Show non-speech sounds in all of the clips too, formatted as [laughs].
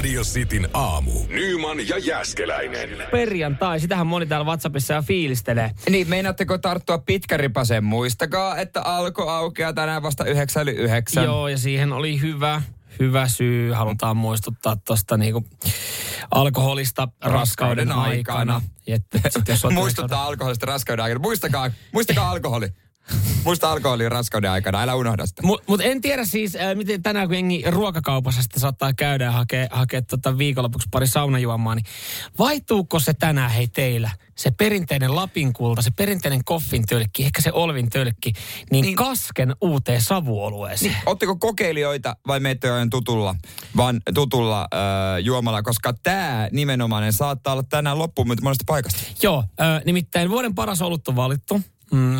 Radio Cityn aamu. Nyman ja Jäskeläinen. Perjantai, sitähän moni täällä WhatsAppissa ja fiilistelee. Niin, meinaatteko tarttua pitkäripaseen? Muistakaa, että alko aukeaa tänään vasta 9 yli 9. Joo, ja siihen oli hyvä, hyvä syy. Halutaan muistuttaa tuosta niinku alkoholista raskauden, Raskauden aikana. aikana. Et, jos [laughs] Muistuttaa alkoholista raskauden aikana. Muistakaa, muistakaa alkoholi. Muista alkoholi raskauden aikana, älä unohda sitä. Mutta mut en tiedä siis, äh, miten tänään kun jengi ruokakaupassa sitten saattaa käydä ja hakea, hakea tota viikonlopuksi pari saunajuomaa, niin vaihtuuko se tänään hei teillä? Se perinteinen Lapin kulta, se perinteinen koffin tölkki, ehkä se olvin tölkki, niin, Niin. kasken uuteen savuolueeseen. Niin. Ootteko kokeilijoita vai jo tutulla, vaan tutulla äh, juomalla, koska tämä nimenomainen saattaa olla tänään loppuun monesta paikasta. Joo, äh, nimittäin vuoden paras olut on valittu. Mm,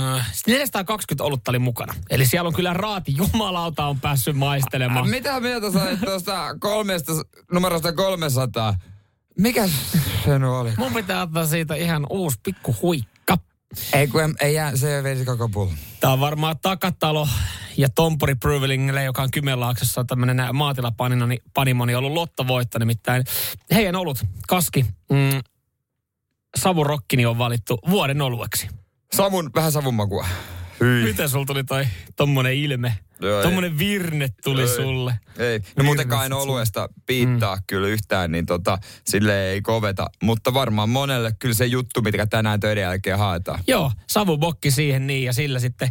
420 olutta oli mukana. Eli siellä on kyllä raati, jumalauta on päässyt maistelemaan. Äh, mitä mieltä sä tuosta kolmesta, numerosta 300? Mikä se oli? Mun pitää ottaa siitä ihan uusi pikku huikka. Ei kun en- ei jää, se veisi koko pullo. Tämä on varmaan Takatalo ja Tompori Brewingille, joka on Kymenlaaksossa tämmöinen maatilapanimo, niin panimo, niin ollut lottovoitto nimittäin. Heidän olut, kaski, mm, savurokkini on valittu vuoden olueksi. Savun, vähän savun makua. Hyi. Miten sulla tuli toi tommonen ilme? Joo, ei. tommonen virne tuli Ei. sulle. Ei. No muutenkaan en oluesta piittaa mm. kyllä yhtään, niin tota, sille ei koveta. Mutta varmaan monelle kyllä se juttu, mitä tänään töiden jälkeen haetaan. Joo, savubokki siihen niin ja sillä sitten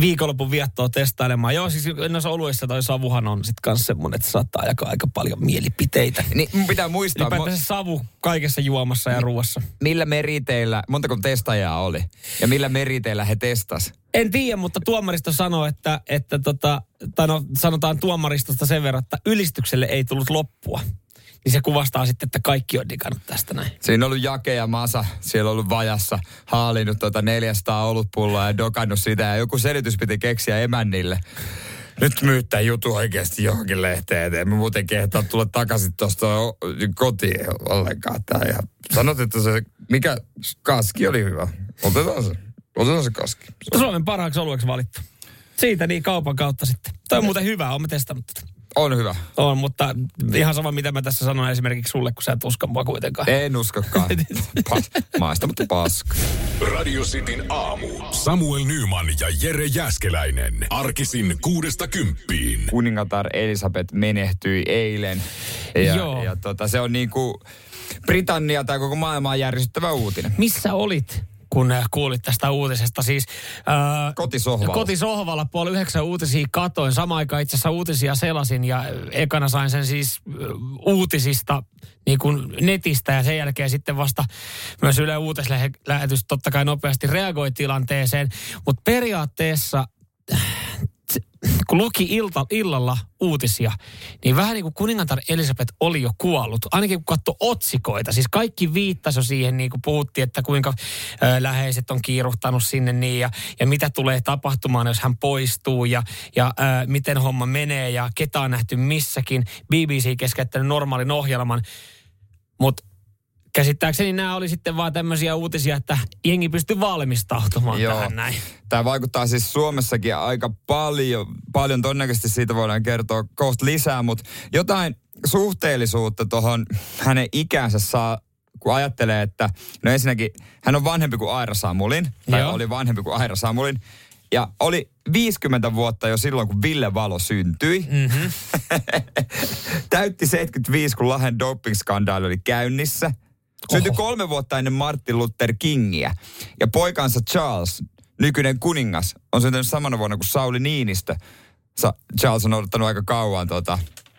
viikonlopun viettoa testailemaan. Joo, siis noissa oluissa toi savuhan on sitten kanssa semmoinen, että se saattaa jakaa aika paljon mielipiteitä. Niin mun pitää muistaa, Ylipäätään se savu kaikessa juomassa ja ruuassa. millä meriteillä, montako testajaa oli? Ja millä meriteillä he testas? En tiedä, mutta tuomaristo sanoi, että, että tota, tai no, sanotaan tuomaristosta sen verran, että ylistykselle ei tullut loppua. Niin se kuvastaa sitten, että kaikki on digannut tästä näin. Siinä on ollut Jake ja Masa, siellä on ollut vajassa, haalinnut tuota 400 olutpulloa ja dokannut sitä ja joku selitys piti keksiä emännille. Nyt myyttää jutu oikeasti johonkin lehteen, että emme muuten kehtaa tulla takaisin tuosta kotiin ollenkaan. Tää. Ja sanot, että se, mikä kaski oli hyvä. Otetaan se. Otetaan se kaski. Suomen parhaaksi olueeksi valittu. Siitä niin kaupan kautta sitten. Toi on muuten hyvä, olemme testannut tätä. On hyvä. On, mutta ihan sama mitä mä tässä sanon esimerkiksi sulle, kun sä et usko mua kuitenkaan. En uskokaan. [laughs] Pas, maista, mutta paska. Radio Cityn aamu. Samuel Nyman ja Jere Jäskeläinen. Arkisin kuudesta kymppiin. kuningatar Elisabeth menehtyi eilen. Ja, Joo. ja tota, se on niin kuin Britannia tai koko maailmaa järjestettävä uutinen. Missä olit, kun äh, kuulit tästä uutisesta? Siis, äh, Kotisohvalla. Kotisohvalla puoli yhdeksän uutisia katoin. Samaan aikaan itse asiassa uutisia selasin ja äh, ekana sain sen siis uutisista niin kuin netistä ja sen jälkeen sitten vasta myös Yle Uutislähetys totta kai nopeasti reagoi tilanteeseen. Mutta periaatteessa kun luki ilta, illalla uutisia, niin vähän niin kuin kuningatar Elisabeth oli jo kuollut. Ainakin kun katsoi otsikoita. Siis kaikki viittasi jo siihen, niin kuin puhuttiin, että kuinka ö, läheiset on kiiruhtanut sinne niin ja, ja mitä tulee tapahtumaan, jos hän poistuu ja, ja ö, miten homma menee ja ketä on nähty missäkin. BBC keskeyttänyt normaalin ohjelman. Mutta käsittääkseni nämä oli sitten vaan tämmöisiä uutisia, että jengi pystyi valmistautumaan Joo. tähän näin. Tämä vaikuttaa siis Suomessakin aika paljon, paljon todennäköisesti siitä voidaan kertoa kohta lisää, mutta jotain suhteellisuutta tuohon hänen ikänsä saa, kun ajattelee, että no ensinnäkin hän on vanhempi kuin Aira Samulin, tai Joo. oli vanhempi kuin Aira Samulin, ja oli 50 vuotta jo silloin, kun Ville Valo syntyi. Mm-hmm. [laughs] Täytti 75, kun Lahden doping-skandaali oli käynnissä. Syntyi kolme vuotta ennen Martin Luther Kingiä. Ja poikansa Charles, nykyinen kuningas, on syntynyt samana vuonna kuin Sauli Niinistö. Sa- Charles on odottanut aika kauan tuota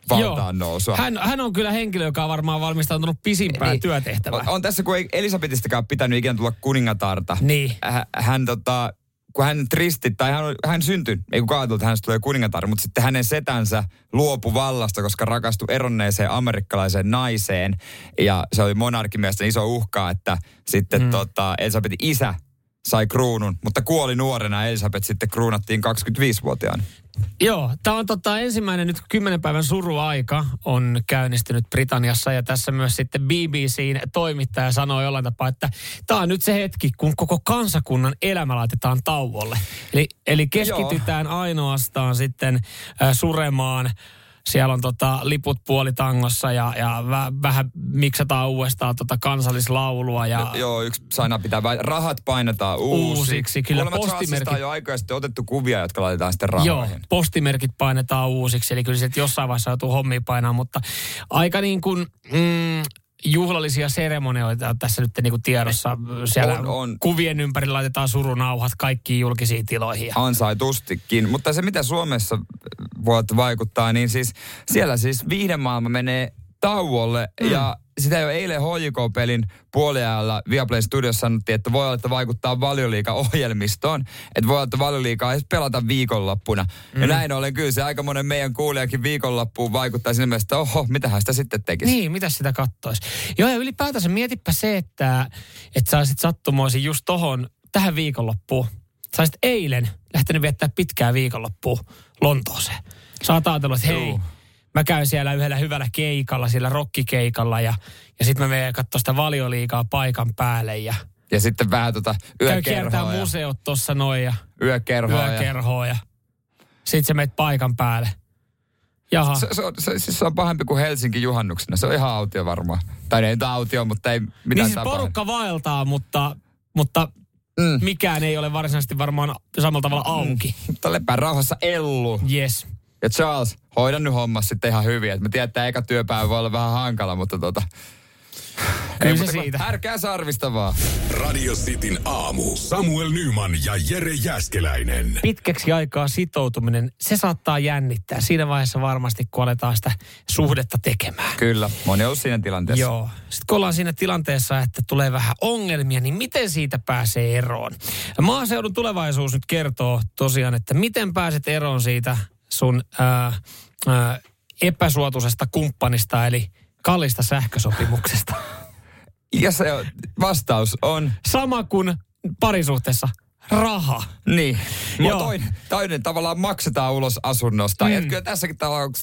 valtaan nousua. Hän, hän on kyllä henkilö, joka on varmaan valmistautunut pisimpään niin. työtehtävään. On, on tässä, kun ei Elisabetistakaan pitänyt ikinä tulla kuningatarta. Niin. Hä- Hän tota, kun hän tristi, tai hän, hän syntyi, ei kun kaatui, että hänestä tulee kuningatar, mutta sitten hänen setänsä luopu vallasta, koska rakastui eronneeseen amerikkalaiseen naiseen. Ja se oli monarkin mielestä iso uhka, että sitten mm. tota, Elisabetin isä sai kruunun, mutta kuoli nuorena. Elisabeth sitten kruunattiin 25-vuotiaana. Joo, tämä on tota, ensimmäinen nyt kymmenen päivän suruaika on käynnistynyt Britanniassa ja tässä myös sitten BBCn toimittaja sanoi jollain tapaa, että tämä on nyt se hetki, kun koko kansakunnan elämä laitetaan tauolle. Eli, eli keskitytään Joo. ainoastaan sitten äh, suremaan siellä on tota liput puolitangossa ja, ja vä, vähän miksataan uudestaan tota kansallislaulua. Ja... Jo, joo, yksi sana pitää vai Rahat painetaan uusiksi. uusiksi kyllä Kuulemma postimerkit... on jo aikoja sitten otettu kuvia, jotka laitetaan sitten rahoihin. Joo, postimerkit painetaan uusiksi. Eli kyllä se jossain vaiheessa joutuu hommiin painaa, mutta aika niin kuin... Mm, juhlallisia seremonioita tässä nyt niin kuin tiedossa. Siellä on, on. kuvien ympärillä laitetaan surunauhat kaikkiin julkisiin tiloihin. Ansaitustikin. Mutta se, mitä Suomessa voi vaikuttaa, niin siis siellä siis viihdemaailma menee tauolle mm. ja sitä jo eilen HJK-pelin puoliajalla Viaplay Studios sanottiin, että voi olla, että vaikuttaa valioliika-ohjelmistoon. Että voi olla, että valioliikaa ei pelata viikonloppuna. Mm. Ja näin ollen kyllä se aika monen meidän kuulijakin viikonloppuun vaikuttaa sinne mielessä, että oho, mitä sitä sitten tekisi. Niin, mitä sitä kattoisi. Joo, ja ylipäätänsä mietipä se, että, että saisit sattumoisin just tohon, tähän viikonloppuun. Saisit eilen lähtenyt viettää pitkää viikonloppua Lontooseen. Sä oot ajatellut, että hei, Joo mä käyn siellä yhdellä hyvällä keikalla, siellä rokkikeikalla ja, ja sitten mä menen katsoa sitä valioliikaa paikan päälle ja ja sitten vähän tota yökerhoa. Käy museot tuossa noin ja yökerhoa. Yökerhoa ja, ja sitten sä menet paikan päälle. Jaha. Se, se, on, se, siis se on pahempi kuin Helsinki juhannuksena. Se on ihan autio varmaan. Tai ei autio, mutta ei mitään niin siis porukka vaeltaa, mutta, mutta mm. mikään ei ole varsinaisesti varmaan samalla tavalla auki. Mm. [laughs] Mutta lepää rauhassa Ellu. Yes. Ja Charles, hoidan nyt hommas sitten ihan hyvin. Et mä tiedän, että eka työpäivä voi olla vähän hankala, mutta tota... [laughs] Kyllä se siitä. Härkää sarvista vaan. Radio Cityn aamu. Samuel Nyman ja Jere Jäskeläinen. Pitkäksi aikaa sitoutuminen, se saattaa jännittää. Siinä vaiheessa varmasti, kun aletaan sitä suhdetta tekemään. Kyllä, moni on siinä tilanteessa. Joo. Sitten kun ollaan siinä tilanteessa, että tulee vähän ongelmia, niin miten siitä pääsee eroon? Maaseudun tulevaisuus nyt kertoo tosiaan, että miten pääset eroon siitä sun ää, ää, epäsuotuisesta kumppanista, eli kallista sähkösopimuksesta? Ja se vastaus on... Sama kuin parisuhteessa raha. Niin. Joo. Toinen, toinen tavallaan maksetaan ulos asunnosta. Mm. Ja kyllä tässäkin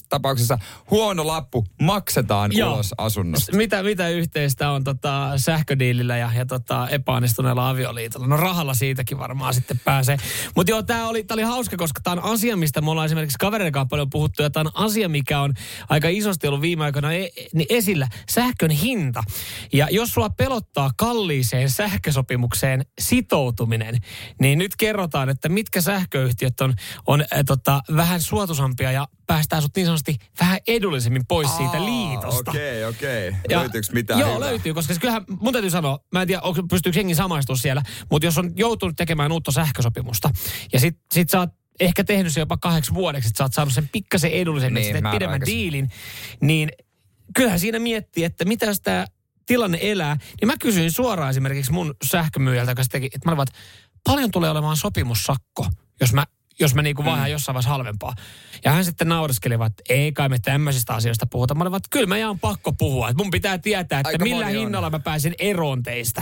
tapauksessa huono lappu maksetaan Joo. ulos asunnosta. Mitä, mitä yhteistä on tota, sähködiilillä ja, ja tota, epäonnistuneella avioliitolla? No rahalla siitäkin varmaan sitten pääsee. Mutta joo, tämä oli, oli hauska, koska tämä on asia, mistä me ollaan esimerkiksi kavereiden kanssa paljon puhuttu. Ja tämä on asia, mikä on aika isosti ollut viime aikoina e, niin esillä. Sähkön hinta. Ja jos sua pelottaa kalliiseen sähkösopimukseen sitoutuminen, niin nyt kerrotaan, että mitkä sähköyhtiöt on, on äh, tota, vähän suotusampia ja päästään sut niin sanotusti vähän edullisemmin pois Aa, siitä liitosta. Okei, okay, okei. Okay. Löytyykö mitään Joo, hyvää? löytyy, koska kyllähän mun täytyy sanoa, mä en tiedä, pystyykö hengi samaistua siellä, mutta jos on joutunut tekemään uutta sähkösopimusta ja sit, sit sä oot ehkä tehnyt se jopa kahdeksi vuodeksi, että sä oot saanut sen pikkasen edullisemmin, niin, että pidemmän diilin, niin kyllähän siinä miettii, että mitä tämä tilanne elää. Niin mä kysyin suoraan esimerkiksi mun sähkömyyjältä, joka teki, että mä olin, että paljon tulee olemaan sopimussakko, jos mä jos mä niinku vaihdan mm. jossain vaiheessa halvempaa. Ja hän sitten naureskeli, että ei kai me tämmöisistä asioista puhuta. Mä olin, että kyllä mä on pakko puhua. Että mun pitää tietää, että Aika millä hinnalla on. mä pääsen eroon teistä.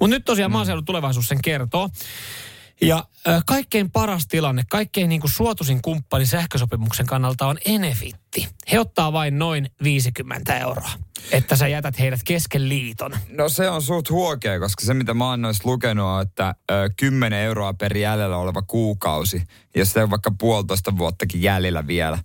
Mutta nyt tosiaan mm. maaseudun tulevaisuus sen kertoo. Ja äh, kaikkein paras tilanne, kaikkein niin kuin suotuisin kumppani sähkösopimuksen kannalta on Enefitti. He ottaa vain noin 50 euroa, että sä jätät heidät kesken liiton. No se on suht huokea, koska se mitä mä oon noista lukenut on, että ö, 10 euroa per jäljellä oleva kuukausi, ja se on vaikka puolitoista vuottakin jäljellä vielä,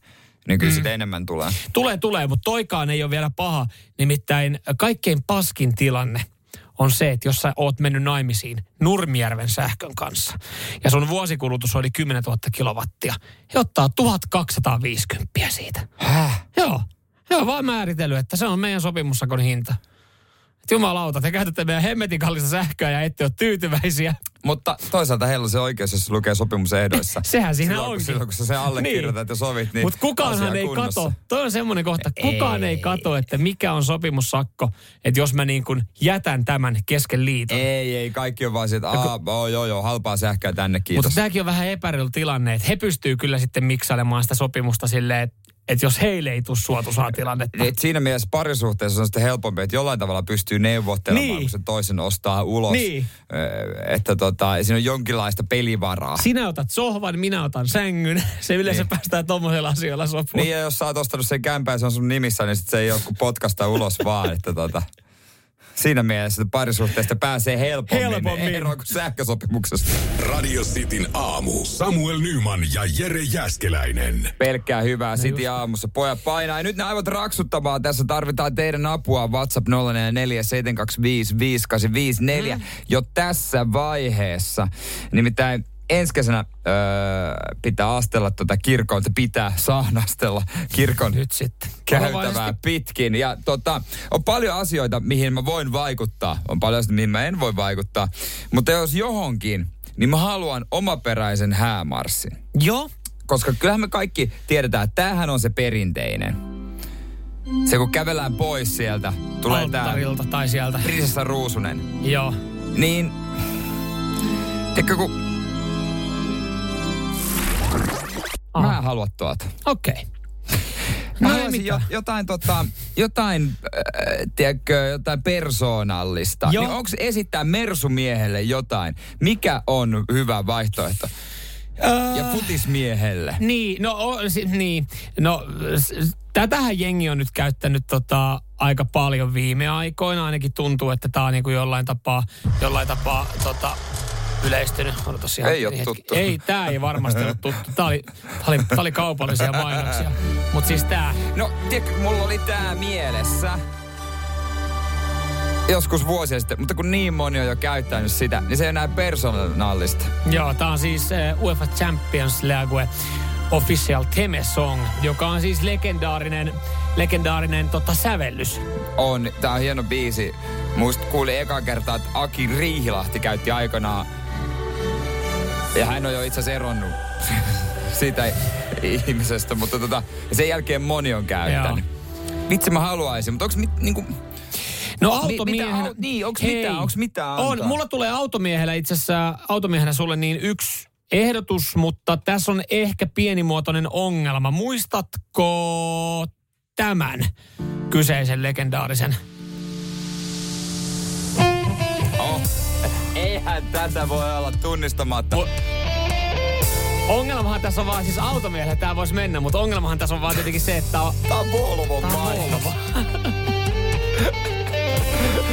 niin kyllä mm. sitä enemmän tulee. Tulee, tulee, mutta toikaan ei ole vielä paha. Nimittäin kaikkein paskin tilanne – on se, että jos sä oot mennyt naimisiin Nurmijärven sähkön kanssa ja sun vuosikulutus oli 10 000 kilowattia, he ottaa 1250 siitä. Häh? Joo. Joo, vaan määritellyt, että se on meidän sopimussakon hinta. Jumalauta, te käytätte meidän hemmetin kallista sähköä ja ette ole tyytyväisiä. Mutta toisaalta heillä on se oikeus, jos se lukee sopimusehdoissa. [laughs] Sehän siinä silloin, kun, onkin. silloin, kun sä se allekirjoitat niin. ja sovit, niin Mutta kukaanhan asia ei kunnossa. kato, toi on semmoinen kohta, kukaan ei. Ei. kato, että mikä on sopimussakko, että jos mä niin kuin jätän tämän kesken liiton. Ei, ei, kaikki on vaan se, että Aa, oh, joo, joo, halpaa sähköä tänne, kiitos. Mutta tämäkin on vähän epäreilu tilanne, että he pystyy kyllä sitten miksailemaan sitä sopimusta silleen, että, että jos heille ei tule suotuisaa tilannetta. Et siinä mielessä parisuhteessa on sitten helpompi, että jollain tavalla pystyy neuvottelemaan, Niin. kun se toisen ostaa ulos. Niin. Että tota, siinä on jonkinlaista pelivaraa. Sinä otat sohvan, minä otan sängyn. Se yleensä Niin. päästään tuommoisella asioilla sopuun. Niin ja jos sä oot ostanut sen kämpää ja se on sun nimissä, niin sit se ei ole kuin potkasta ulos vaan. Että tota, siinä mielessä että parisuhteesta pääsee helpommin, Helpommin. eroon kuin sähkösopimuksesta. Radio Cityn aamu. Samuel Nyman ja Jere Jäskeläinen. Pelkkää hyvää City aamussa. Pojat painaa. Ja nyt ne aivot raksuttamaan. Tässä tarvitaan teidän apua. WhatsApp 0447255854 jo tässä vaiheessa. Nimittäin ensi kesänä öö, pitää astella tuota kirkon, että pitää saanastella kirkon Nyt sitten. käytävää pitkin. Ja tota, on paljon asioita, mihin mä voin vaikuttaa. On paljon asioita, mihin mä en voi vaikuttaa. Mutta jos johonkin, niin mä haluan omaperäisen häämarssin. Joo. Koska kyllähän me kaikki tiedetään, että tämähän on se perinteinen. Se kun kävellään pois sieltä, tulee tää Alttarilta tai sieltä. prinsessa Ruusunen. Joo. Niin, tiedätkö kun... Mä en halua tuota. Okei. Okay. Mä No haluaisin jo, jotain, tota, jotain, äh, tiedätkö, jotain persoonallista. Joo. Niin onko esittää Mersumiehelle jotain? Mikä on hyvä vaihtoehto? Ja futismiehelle. Niin, no, o, si, niin, no s- tätähän jengi on nyt käyttänyt tota, aika paljon viime aikoina. Ainakin tuntuu, että tämä on niinku jollain tapaa, jollain tapaa tota, yleistynyt. Odotas ihan Ei oo hetki. tuttu. Ei, tämä ei varmasti ole tuttu. Tämä oli, tää oli, tää oli kaupallisia mainoksia. Mutta siis tämä, No, tiedätkö, mulla oli tää mielessä joskus vuosia sitten, mutta kun niin moni on jo käyttänyt sitä, niin se ei enää persoonallista. joo, tämä on siis uh, UEFA Champions League Official Theme Song, joka on siis legendaarinen, legendaarinen tota, sävellys. On, tää on hieno biisi. Muista kuulin eka kertaa, että Aki Riihilahti käytti aikanaan, ja hän on jo itse asiassa eronnut [laughs] siitä ihmisestä, mutta tota, sen jälkeen moni on käyttänyt. Vitsi mä haluaisin, mutta mit, niinku, No Mi- automiehenä... mitä au- niin, Hei, mitään- onks mitään antaa? On, mulla tulee automiehenä itse asiassa, automiehenä sulle niin yksi ehdotus, mutta tässä on ehkä pienimuotoinen ongelma. Muistatko tämän kyseisen legendaarisen? Eihän tätä voi olla tunnistamatta. Mu- Ongelmahan tässä on vaan, siis automiehellä tämä voisi mennä, mutta ongelmahan tässä on vaan tietenkin se, että on, Tää on Tää. Volvo. [laughs]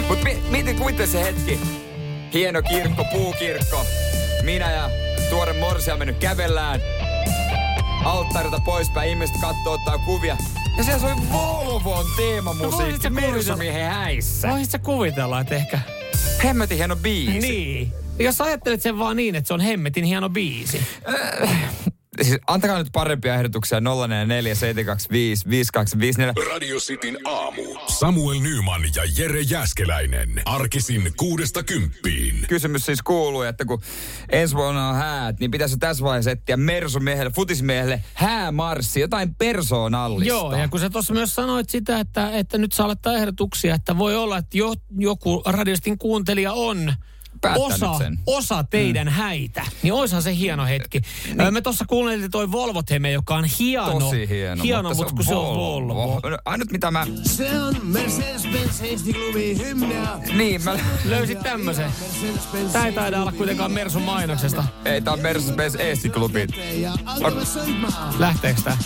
Mut mi- mietin kuitenkin se hetki. Hieno kirkko, puukirkko. Minä ja tuore morsia mennyt kävellään. Alttarilta poispäin, ihmiset kattoo, ottaa kuvia. Ja siellä soi Volvon No teemamusiikki kuvitella? Mersumiehen häissä. voisit sä kuvitella, että ehkä... Hemmetin hieno biisi. Niin. Jos ajattelet sen vaan niin, että se on hemmetin hieno biisi. Siis antakaa nyt parempia ehdotuksia 044 725 5254. Radio Cityn aamu. Samuel Nyman ja Jere Jäskeläinen. Arkisin kuudesta kymppiin. Kysymys siis kuuluu, että kun ensi vuonna on häät, niin pitäisi tässä vaiheessa etsiä Mersumiehelle, futismiehelle häämarssi, jotain persoonallista. Joo, ja kun sä tuossa myös sanoit sitä, että, että nyt saa laittaa ehdotuksia, että voi olla, että jo, joku radiostin kuuntelija on Päättänyt osa, sen. osa teidän mm. häitä, niin oishan se hieno hetki. Niin. Me tuossa kuunneltiin toi Volvo-teme, joka on hieno. Tosi hieno, hieno mutta, kun se on Volvo. No, ainut mitä mä... Se on Mercedes-Benz. Niin, mä... Löysit tämmöisen. Tää ei taida olla kuitenkaan Mersun mainoksesta. Ei, tää on Mercedes-Benz Eesti-klubi. Lähteekö tää?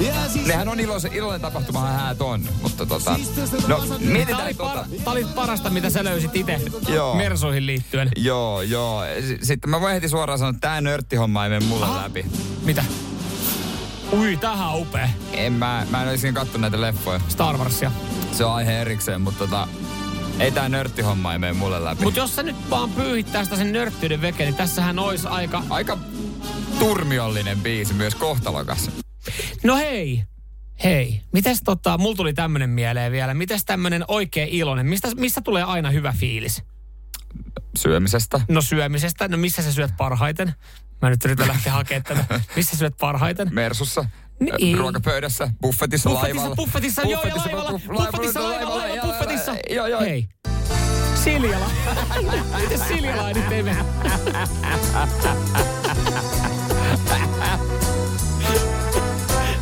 Ja siis... Nehän on iloinen, iloinen tapahtuma, häät on. Mutta tota... No, Tää mietitään oli, tota... par, tää oli parasta, mitä sä löysit itse Joo. Mersuihin liittyen. Joo, joo. S- Sitten mä voin heti suoraan sanoa, että tää nörttihomma ei mene mulle Aha. läpi. Mitä? Ui, tähän on upea. En mä, mä en olisi kattonut näitä leffoja. Star Warsia. Se on aihe erikseen, mutta tota... Ei tää nörttihomma ei mene mulle läpi. Mutta jos sä nyt vaan pyyhittää sitä sen nörttyyden veke, niin tässähän olisi aika... Aika turmiollinen biisi, myös kohtalokas. No hei! Hei, mitäs tota, mulla tuli tämmönen mieleen vielä. Mitäs tämmönen oikein iloinen, mistä, missä tulee aina hyvä fiilis? Syömisestä. No syömisestä, no missä sä syöt parhaiten? Mä nyt yritän lähteä hakemaan tätä. Missä syöt parhaiten? Mersussa. Niin. Ruokapöydässä, buffetissa, Buffetissa, laivalla. buffetissa, joo, ja laivalla, buffetissa, laivalla, laivalla, buffetissa. Joo, joo. Hei. Siljala. Miten Siljalainen teve?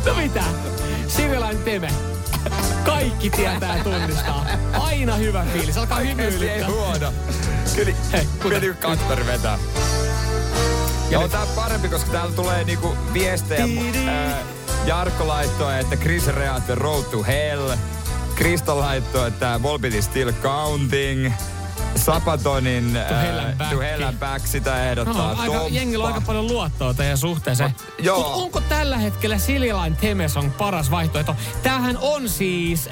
no mitä? Siljalainen teve. Kaikki tietää ja tunnistaa. Aina hyvä fiilis. Alkaa Oikeesti ei hymyilyttää. huono. Kyllä, Hei, kun Kasper vetää. Ja on tää parempi, koska täällä tulee niinku viestejä. Ää, Jarkko laittoi, että Chris Reat The Road to Hell. Krista laittoi, että Volbit is still counting. Sapatonin To Hell and Back. sitä ehdottaa. No, aika, Tomppa. jengillä on aika paljon luottoa teidän suhteeseen. joo. Mut onko tällä hetkellä Siljalain Temesong paras vaihtoehto? Tämähän on siis ö,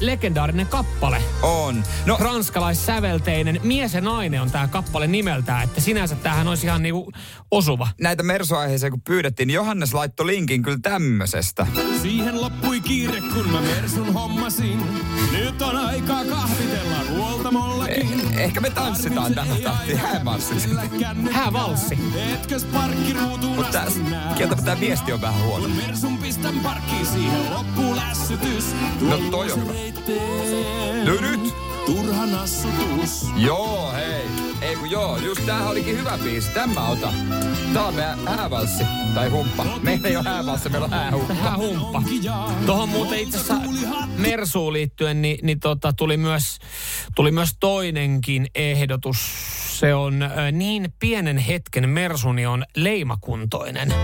legendaarinen kappale. On. No, Ranskalaissävelteinen Mies ja nainen on tämä kappale nimeltään, että sinänsä tämähän olisi ihan niinku osuva. näitä Mersu-aiheeseen kun pyydettiin, niin Johannes laittoi linkin kyllä tämmöisestä. Siihen loppui kiire, kun mä Mersun hommasin. Nyt on aikaa huoltamollakin. Eh, ehkä me tanssitaan tähän tahtiin. Häävalssi. Etkös parkkiruutuun Mutta kieltämättä tämä viesti on vähän huono. Kun Mersun pistän parkkiin, siihen loppuu lässytys. No toi on hyvä. No nyt! Turha nassutus. Joo, hei. Ei kun joo, just tämähän olikin hyvä biisi. Tämä ota. Tää on meidän häävalssi. Tai humppa. Meillä ei ole häävalssi, meillä on häähumppa. Häähumppa. Tuohon muuten itse asiassa Mersuun liittyen, niin, niin tota, tuli, myös, tuli myös toinenkin ehdotus. Se on niin pienen hetken Mersuni on leimakuntoinen.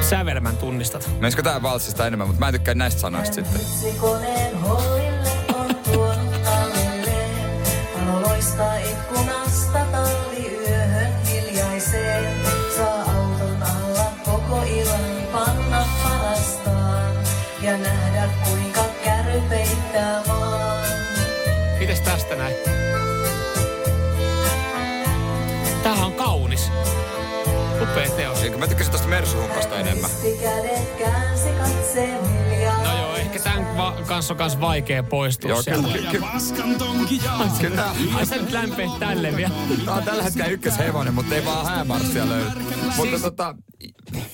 Sävelmän tunnistat. Menisikö tää valssista enemmän, mutta mä en tykkää näistä sanoista sitten. Upea teos. Eikö mä tykkäsin tosta Mersu-humpasta enemmän? Kädet käänsi va- kanssa on kans vaikea poistua Joo, sieltä. kyllä, Ja kyllä. Ai sä nyt lämpeet tälle vielä. tää on tällä hetkellä ykköshevonen, mutta ei vaan häämarssia löydy. Mutta tota,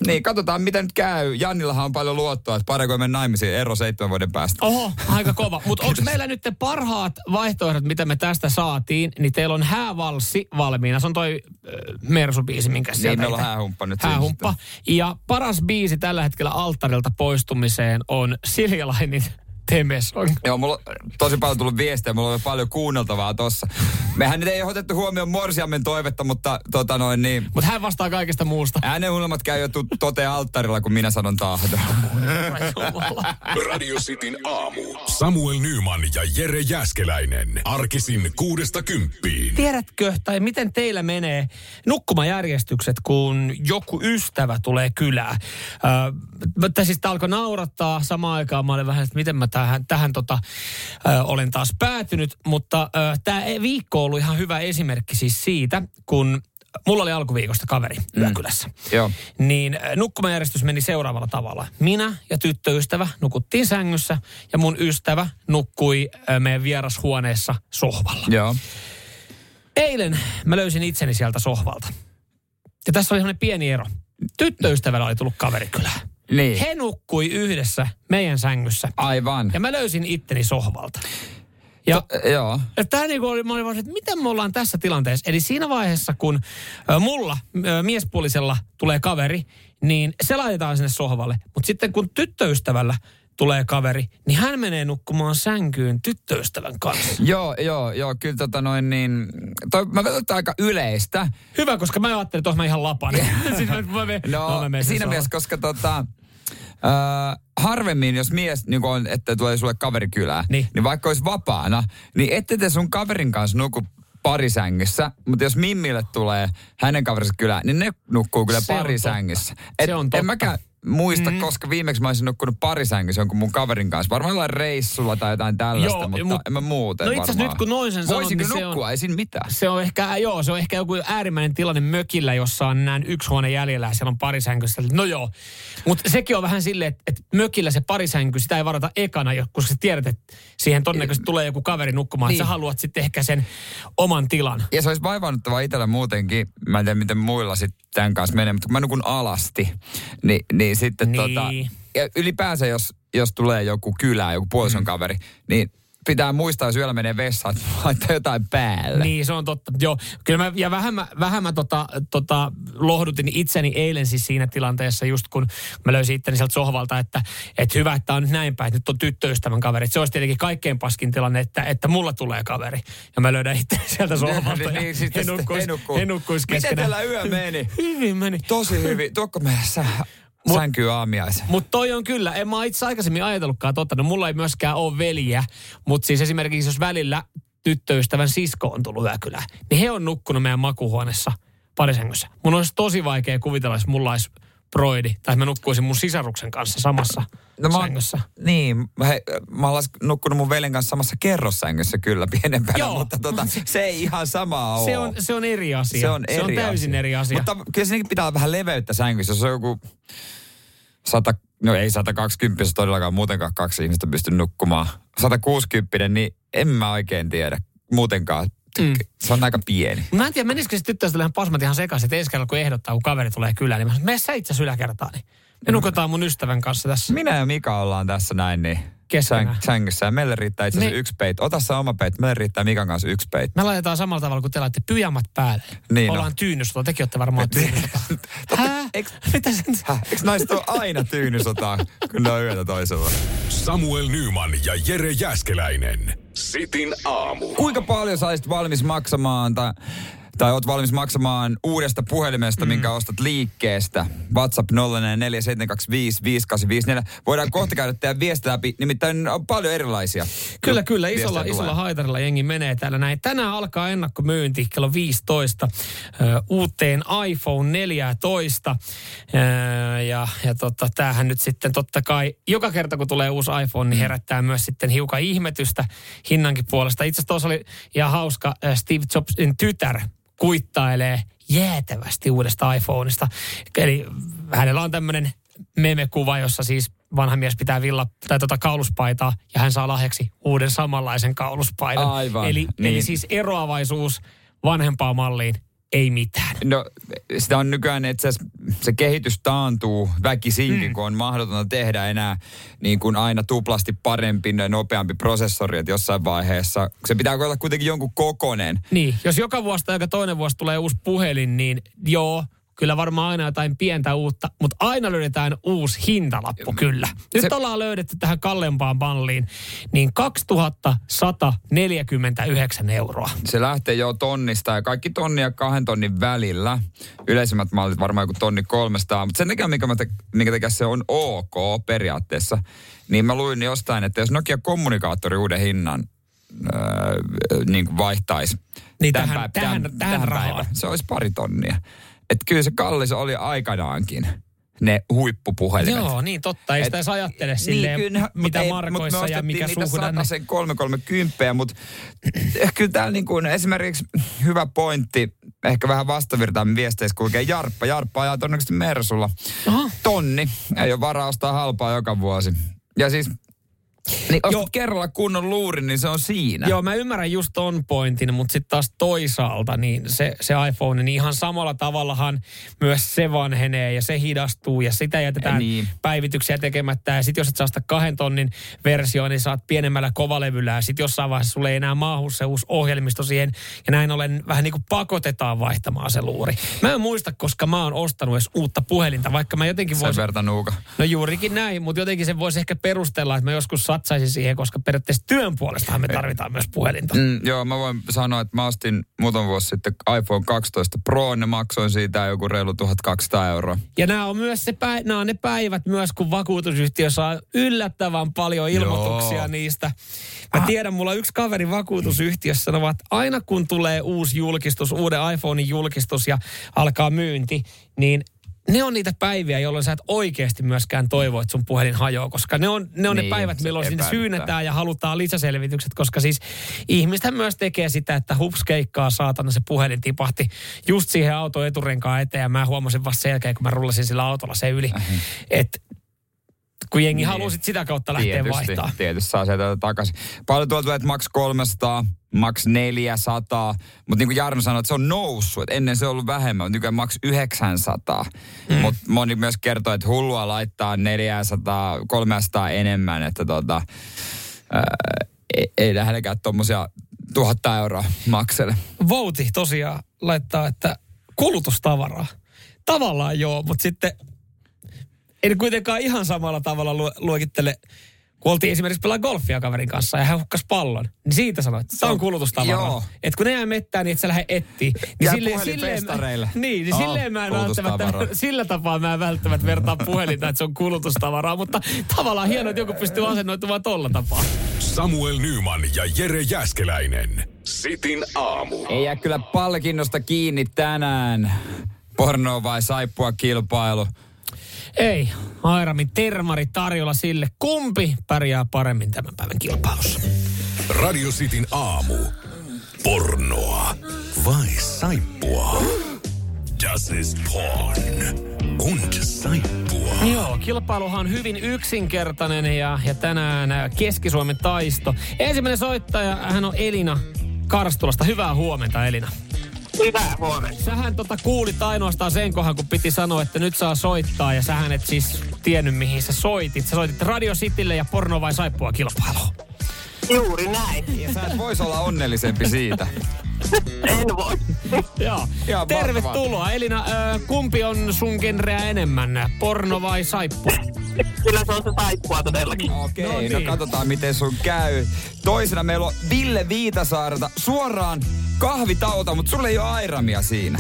niin katsotaan mitä nyt käy. Jannillahan on paljon luottoa, että kun mennä naimisiin ero seitsemän vuoden päästä. Oho, aika kova. Mutta onko meillä nyt te parhaat vaihtoehdot, mitä me tästä saatiin, niin teillä on häävalssi valmiina. Se on toi äh, Mersu-biisi, minkä sieltä... Niin, meillä on häähumppa nyt Häähumppa. Ja paras biisi tällä hetkellä alttarilta poistumiseen on Siljalainin Temesong. Joo, mulla on tosi paljon tullut viestejä, mulla on paljon kuunneltavaa tossa. Mehän nyt ei ole otettu huomioon Morsiammen toivetta, mutta tota noin niin. Mutta hän vastaa kaikesta muusta. Äänen unelmat käy jo toteen alttarilla, kun minä sanon tahdon. [laughs] Radio Cityn aamu. Samuel Nyman ja Jere Jäskeläinen. Arkisin kuudesta kymppiin. Tiedätkö, tai miten teillä menee nukkumajärjestykset, kun joku ystävä tulee kylään? Tai siis tää alkoi naurattaa samaan aikaan. Mä olin vähän, että miten mä tähän, tähän tota, ö, olen taas päätynyt. Mutta tämä viikko on ollut ihan hyvä esimerkki siis siitä, kun mulla oli alkuviikosta kaveri yökylässä. Joo. Niin nukkumajärjestys meni seuraavalla tavalla. Minä ja tyttöystävä nukuttiin sängyssä ja mun ystävä nukkui meidän vierashuoneessa sohvalla. Joo. Eilen mä löysin itseni sieltä sohvalta. Ja tässä oli sellainen pieni ero. Tyttöystävällä oli tullut kaverikylään. Niin. He nukkui yhdessä meidän sängyssä. Aivan. Ja mä löysin itteni sohvalta. Ja Joo. Tämä niinku oli, mä olin vaan, että miten me ollaan tässä tilanteessa. Eli siinä vaiheessa, kun ö, mulla ö, miespuolisella tulee kaveri, niin se laitetaan sinne sohvalle. Mutta sitten kun tyttöystävällä tulee kaveri, niin hän menee nukkumaan sänkyyn tyttöystävän kanssa. Joo, joo, joo, kyllä tota noin niin, toi, mä katson, että aika yleistä. Hyvä, koska mä ajattelin, että mä ihan lapan. [laughs] siis mä, mä, No, mä siinä mielessä, koska tota, äh, harvemmin, jos mies niin on, että tulee sulle kaveri kylään, Niin. niin vaikka olisi vapaana, niin ette te sun kaverin kanssa nuku parisängyssä, mutta jos Mimmille tulee hänen kaverinsa kylään, niin ne nukkuu kyllä Se on parisängyssä. Se on totta. En mäkään, muista, mm. koska viimeksi mä olisin nukkunut parisängyssä jonkun mun kaverin kanssa. Varmaan jollain reissulla tai jotain tällaista, Joo, mutta mut- en mä muuten No itse nyt kun noin sen sanot, Voisinko niin se nukkua? on- Ei siinä mitään. Se on ehkä, joo, se on ehkä joku äärimmäinen tilanne mökillä, jossa on näin yksi huone jäljellä ja siellä on parisänkyssä. No joo, mutta sekin on vähän silleen, että, että mökillä se parisänky, sitä ei varata ekana, koska sä tiedät, että siihen todennäköisesti tulee joku kaveri nukkumaan. Niin. Sä haluat sitten ehkä sen oman tilan. Ja se olisi vaivaannuttavaa itsellä muutenkin. Mä en tiedä, miten muilla sitten tämän kanssa menee, mutta kun mä nukun alasti, niin, niin sitten Niin. tota... Ja ylipäänsä, jos, jos tulee joku kylä, joku puolison kaveri, niin pitää muistaa, jos yöllä menee vessaan, että [laughs] laittaa jotain päälle. Niin, se on totta. Joo, kyllä mä, ja vähän mä, vähän mä tota, tota, lohdutin itseni eilen siis siinä tilanteessa, just kun mä löysin itteni sieltä sohvalta, että, että hyvä, että on nyt näin päin, että nyt on tyttöystävän kaveri. Et se olisi tietenkin kaikkein paskin tilanne, että, että mulla tulee kaveri. Ja mä löydän itteni [laughs] sieltä sohvalta. ja niin, sitten he nukkuis, he nukkuis Miten teillä yö meni? [laughs] Hyvin meni. Tosi hyvin. Tuokko sä, Mut- sänkyy aamiaisen? Mutta toi on kyllä, en mä itse aikaisemmin ajatellutkaan totta. No mulla ei myöskään ole veljiä, mutta siis esimerkiksi jos välillä tyttöystävän sisko on tullut yökylään, niin he on nukkunut meidän makuhuoneessa parisängyssä. Mun olisi tosi vaikea kuvitella, jos mulla olisi broidi, tai mä nukkuisin mun sisaruksen kanssa samassa no mä, sängyssä. Niin, he, mä las- nukkunut mun veljen kanssa samassa kerrossängyssä kyllä pienempänä, Joo. mutta tota, se ei ihan sama ole. Se on, se on eri asia. Se on, eri se on täysin asia. eri asia. Mutta kyllä siinäkin pitää olla vähän leveyttä sängyssä. Jos on joku 100, no ei 120, todellakaan muutenkaan kaksi ihmistä pysty nukkumaan. 160, niin en mä oikein tiedä muutenkaan. Mm. Se on aika pieni. Mä en tiedä, menisikö se tyttöystä ihan pasmat ihan sekaisin, että ensi kerralla kun ehdottaa, kun kaveri tulee kylään, niin mä sanon, mene sä itse yläkertaan, niin me nukutaan mun ystävän kanssa tässä. Minä ja Mika ollaan tässä näin, niin Säng- sängyssä. Ja meille riittää itse asiassa Me- yksi peit. Ota sä oma peit. Meille riittää Mikan kanssa yksi peit. Me laitetaan samalla tavalla kuin te laitte pyjamat päälle. Niin Ollaan on. tyynysota. Tekin olette varmaan tyynysota. [laughs] Hää? Eiks- Mitä sen? Häh, eikö naiset ole aina tyynysotaa, kun ne on yötä toisella? Samuel Nyman ja Jere Jäskeläinen. Sitin aamu. Kuinka paljon sä olisit valmis maksamaan tai, tai oot valmis maksamaan uudesta puhelimesta, mm. minkä ostat liikkeestä? WhatsApp 0447255854. Voidaan kohta käydä teidän viestiä läpi, nimittäin on paljon erilaisia. Kyllä, kyllä. Isolla, isolla haitarilla jengi menee täällä näin. Tänään alkaa ennakkomyynti kello 15 ö, uuteen iPhone 14. Ö, ja ja tota, tämähän nyt sitten totta kai, joka kerta kun tulee uusi iPhone, niin herättää myös sitten hiukan ihmetystä hinnankin puolesta. Itse asiassa tuossa oli ihan hauska, ö, Steve Jobsin tytär kuittailee jäätävästi uudesta iPhoneista. Eli hänellä on tämmöinen meme-kuva, jossa siis vanha mies pitää villa tai tota kauluspaitaa ja hän saa lahjaksi uuden samanlaisen kauluspaidan. Aivan, Eli, niin. eli siis eroavaisuus vanhempaan malliin, ei mitään. No sitä on nykyään, että se, se kehitys taantuu väkisinkin, mm. kun on mahdotonta tehdä enää niin kuin aina tuplasti parempi, nopeampi prosessori, että jossain vaiheessa se pitää olla kuitenkin jonkun kokonen. Niin, jos joka vuosi tai joka toinen vuosi tulee uusi puhelin, niin joo, kyllä varmaan aina jotain pientä uutta, mutta aina löydetään uusi hintalappu kyllä. Nyt Se- ollaan löydetty tähän kallempaan malliin, niin 2149 euroa. Se lähtee jo tonnista ja kaikki tonni ja kahden tonnin välillä. Yleisimmät mallit varmaan joku tonni 300, mutta sen takia, mikä, mä te, minkä takia se on ok periaatteessa, niin mä luin jostain, että jos Nokia kommunikaattori uuden hinnan öö, niin vaihtaisi Niin tämän tähän- tähän- tähän rahaan. päivään, se olisi pari tonnia. Että kyllä se kallis oli aikanaankin, ne huippupuhelimet. Joo, niin totta. Ei sitä edes ajattele silleen, kyllä, mut mitä ei- mut markoissa me ja mikä ostettiin suhdanne. niitä sen 330, mutta kyllä täällä niin kuin esimerkiksi hyvä pointti, ehkä vähän vastavirtaan viesteissä kulkee Jarppa. Jarppa ajaa todennäköisesti Mersulla. Aha. Tonni. Ei ole varaa ostaa halpaa joka vuosi. Ja siis, niin Joo. kerralla kunnon luurin, niin se on siinä. Joo, mä ymmärrän just ton pointin, mutta sitten taas toisaalta niin se, se iPhone, niin ihan samalla tavallahan myös se vanhenee ja se hidastuu ja sitä jätetään Niin. päivityksiä tekemättä. Ja sitten jos et saa sitä kahden tonnin versio, niin saat pienemmällä kovalevyllä ja sitten jossain vaiheessa sulle ei enää maahu se uusi ohjelmisto siihen. Ja näin ollen vähän niin kuin pakotetaan vaihtamaan se luuri. Mä en muista, koska mä oon ostanut edes uutta puhelinta, vaikka mä jotenkin Sen voisin... verta nuuka. No juurikin näin, mutta jotenkin se voisi ehkä perustella, että mä joskus satsaisin siihen, koska periaatteessa työn puolestahan me tarvitaan myös puhelinta. Mm, joo, mä voin sanoa, että mä ostin muutama vuosi sitten iPhone 12 Pro, ne maksoin siitä joku reilu 1200 euroa. Ja nämä on myös se päi- nämä on ne päivät myös, kun vakuutusyhtiö saa yllättävän paljon ilmoituksia Joo. niistä. Mä tiedän, mulla yksi kaveri vakuutusyhtiössä sanoo, että aina kun tulee uusi julkistus, uuden iPhonein julkistus ja alkaa myynti, niin ne on niitä päiviä, jolloin sä et oikeasti myöskään toivo, että sun puhelin hajoaa, koska ne on ne, on ne Niin, päivät, se milloin sinne syynetään ja halutaan lisäselvitykset, koska siis ihmiset myös tekee sitä, että hups keikkaa saatana se puhelin tipahti just siihen auton eturenkaan eteen ja mä huomasin vasta sen jälkeen, kun mä rullasin sillä autolla se yli, että kun jengi niin. haluaa sit sitä kautta lähteä tietysti, vaihtaa. Tietysti saa sieltä takaisin. Paljon tuolta tulee, että maks 300, maks 400. Mutta niin kuin Jarno sanoi, että se on noussut. Et ennen se on ollut vähemmän, mutta nykyään maks 900. Mm. Mutta moni myös kertoo, että hullua laittaa 400, 300 enemmän. Että tota, ää, ei, ei lähdelläkään tuommoisia tuhatta euroa maksele. Vouti tosiaan laittaa, että kulutustavaraa. Tavallaan joo, mutta sitten ei ne kuitenkaan ihan samalla tavalla lu- luokittele, kun oltiin esimerkiksi pelaa golfia kaverin kanssa ja hän hukkas pallon, niin siitä sanoit, että tämä on kulutustavaraa. Että kun ne jää mettään, niin et sä lähde etsiin. Niin Jää silleen, silleen, niin, niin Oo, silleen mä en välttämättä, [laughs] sillä tapaa mä en välttämättä vertaa puhelinta, että se on kulutustavaraa, mutta tavallaan hienoa, että joku pystyy asennoitumaan tolla tapaa. Samuel Nyman ja Jere Jäskeläinen. Sitin aamu. Ei jää kyllä palkinnosta kiinni tänään. Porno vai saippua kilpailu. Ei, Airamin termari tarjolla sille, kumpi pärjää paremmin tämän päivän kilpailussa. Radio Cityn aamu. Pornoa vai saippua? Das ist porn. Und saippua. Joo, kilpailuhan on hyvin yksinkertainen ja, ja tänään ä, Keski-Suomen taisto. Ensimmäinen soittaja, hän on Elina Karstulasta. Hyvää huomenta, Elina. Hyvää huomenta. Sähän tota kuulit ainoastaan sen kohan, kun piti sanoa, että nyt saa soittaa. Ja sähän et siis tiennyt, mihin sä soitit. Sä soitit Radio Citylle ja porno vai saippua kilpailuun. Juuri näin. Ja sä et vois olla onnellisempi siitä. [laughs] En voi. [laughs] Joo. Ihan Tervetuloa. Elina, ö, kumpi on sun genreä enemmän? Porno vai saippua? [laughs] Kyllä se on se saippua todellakin. Okei, No no, niin. no katsotaan miten sun käy. Toisena meillä on Ville Viitasaarta suoraan kahvitauta, mutta sulla ei ole airamia siinä.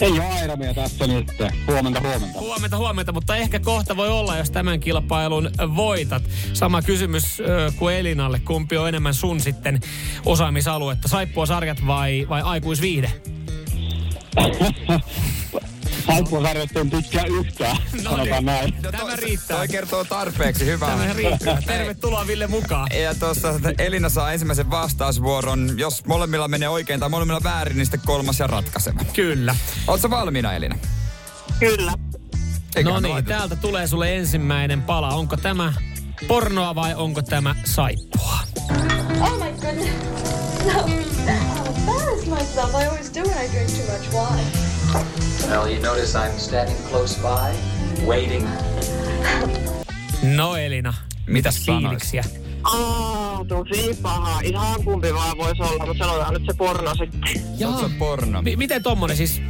Ei ole airamia tässä nyt. Huomenta, huomenta. Huomenta, huomenta, mutta ehkä kohta voi olla, jos tämän kilpailun voitat. Sama kysymys ö, kuin Elinalle. Kumpi on enemmän sun sitten osaamisaluetta? Saippua sarjat vai, vai aikuisviihde? [laughs] Saippua sarjoitteen pitkään yhtään, [laughs] sanotaan näin. Tämä riittää. Toi kertoo tarpeeksi hyvää. Tämä riittää. [laughs] Tervetuloa Ville mukaan. [laughs] Ja tuossa Elina saa ensimmäisen vastausvuoron. Jos molemmilla menee oikein tai molemmilla väärin, niin sitten kolmas ja ratkaiseva. Kyllä. Oletko valmiina, Elina? Kyllä. No niin, täältä tulee sulle ensimmäinen pala. Onko tämä pornoa vai onko tämä saippua? Oh my goodness. No. I'll embarrass myself. I always do when I drink too much wine. Well, you notice I'm standing close by, waiting. No Elina, mitä fiiliksiä? Aa, tosi paha. Ihan kumpi vaan voisi olla, mutta sanotaan nyt se porno sitten. Oot sä porno? Mi- miten tommonen siis?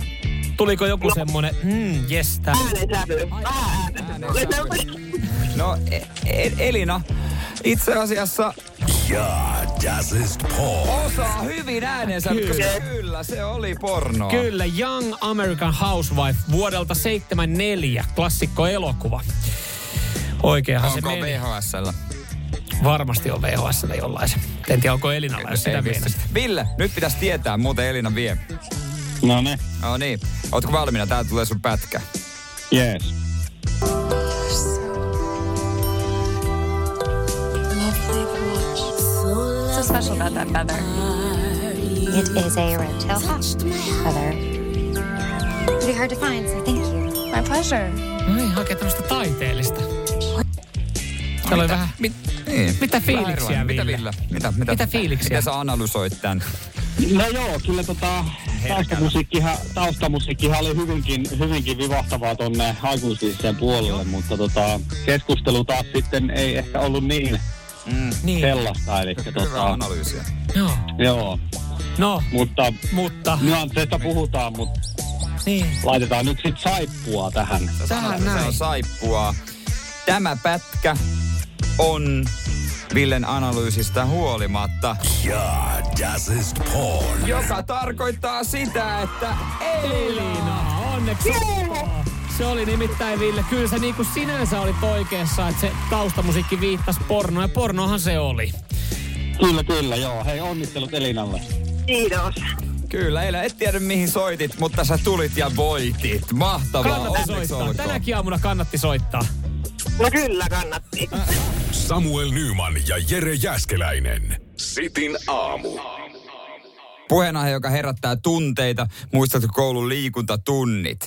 Tuliko joku semmonen, hmm, jes, tää. Äänensävy. Vähän äänensävy. No, e- e- Elina, itse asiassa Ja, das ist porn. osaa hyvin äänensä, Kyllä. koska kyllä se oli pornoa. Kyllä, Young American Housewife vuodelta 74, klassikko elokuva. Oikeahan Onko se meni. VHSllä? Varmasti on VHS jollain se. En tiedä, onko Elinalla, jos sitä mielestä. Ville, nyt pitäisi tietää, muuten Elina vie. No niin, No niin, ootko valmiina? Tää tulee sun pätkä. jees. Special about that feather? It is a red tail hawk feather. Pretty hard to find, so thank you. My pleasure. No niin, hakee tämmöistä taiteellista. Täällä oli vähän, mit, Niin. Mitä fiiliksiä, erilainen. Mitä Ville? Ville? Mitä, mitä, Mitä fiiliksiä? Miten sä analysoit tän? No joo, kyllä tota, taustamusiikkihan, taustamusiikkihan oli hyvinkin, hyvinkin vivahtavaa tonne aikuisviihteen puolelle, mutta tota, keskustelu taas sitten ei ehkä ollut niin Mm. niin, sellaista. Eli Hyvää tota, analyysiä. joo. joo, No, mutta mutta, nyansseista puhutaan, mutta niin. laitetaan nyt sit saippua tähän. Tähän Se on näin. saippua. Tämä pätkä on Villen analyysistä huolimatta. Ja, das ist porn. Joka tarkoittaa sitä, että Elina, onneksi olkoon. Se oli nimittäin, Ville, kyllä sä niinku sinänsä olit oikeassa, että se taustamusiikki viittasi pornoon, ja pornohan se oli. Kyllä, kyllä, joo. Hei, onnittelut Elinalle. Kiitos. Kyllä, eilen et tiedä mihin soitit, mutta sä tulit ja voitit. Mahtavaa, Kannatti onneksi soittaa. olkoon. Tänäkin aamuna kannatti soittaa. No kyllä kannatti. Samuel Nyman ja Jere Jäskeläinen. Sitin aamu. Puheenaihe, joka herättää tunteita. Muistatko koulun liikuntatunnit?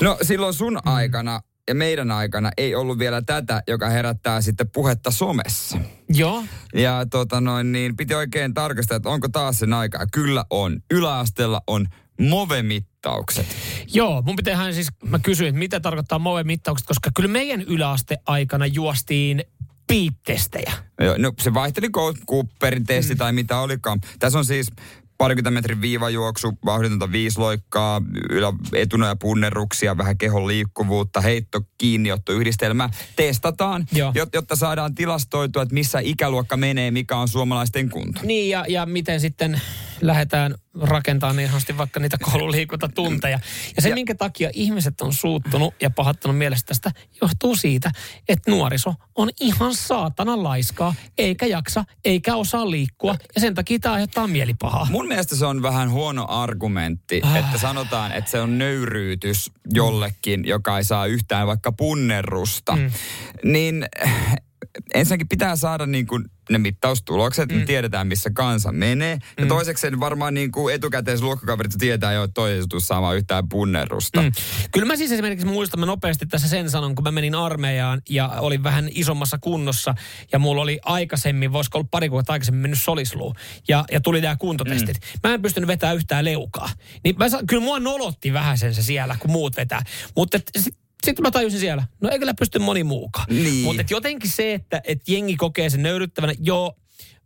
No silloin sun aikana ja meidän aikana ei ollut vielä tätä, joka herättää sitten puhetta somessa. Joo. Ja tota noin, niin piti oikein tarkastaa, että onko taas sen aikaa. Kyllä on. Yläasteella on MOVE-mittaukset. Joo, mun pitäähän siis, mä kysyin, että mitä tarkoittaa MOVE-mittaukset, koska kyllä meidän yläaste-aikana juostiin piiptestejä. Joo, no se vaihteli Cooperin testi mm. tai mitä olikaan. Tässä on siis parikymmentä metrin viivajuoksu, vauhditonta viisloikkaa, ylä, etunoja punnerruksia, vähän kehon liikkuvuutta, heitto, kiinniotto, yhdistelmä. Testataan, Joo. jot- jotta saadaan tilastoitua, että missä ikäluokka menee, mikä on suomalaisten kunto. Niin, ja, ja miten sitten lähdetään rakentamaan niin ihanasti vaikka niitä koululiikuntatunteja. Ja se, Ja- minkä takia ihmiset on suuttunut ja pahattanut mielestä tästä, johtuu siitä, että nuoriso on ihan saatana laiskaa, eikä jaksa, eikä osaa liikkua, ja sen takia tämä aiheuttaa mielipahaa. Mun mielestä se on vähän huono argumentti, Ah. että sanotaan, että se on nöyryytys jollekin, joka ei saa yhtään vaikka punnerusta. Mm. Niin ensinnäkin pitää saada niin kuin ne mittaustulokset, mm. me tiedetään missä kansa menee. Ja Mm. toiseksi varmaan niin kuin etukäteen luokkakaverit tietää jo, että toi ei tule saamaan yhtään punnerusta. Mm. Kyllä mä siis esimerkiksi muistan, mä nopeasti tässä sen sanon, kun mä menin armeijaan ja olin vähän isommassa kunnossa ja mulla oli aikaisemmin, voisiko olla pari kuukautta aikaisemmin mennyt solisluu ja, ja tuli nämä kuntotestit. Mm. Mä en pystynyt vetämään yhtään leukaa. Niin mä, kyllä mua nolotti vähän sen se siellä, kun muut vetää. Mutta sitten sitten mä tajusin siellä, no ei kyllä pysty moni muukaan. Niin. Mutta jotenkin se, että et jengi kokee sen nöyryttävänä, joo,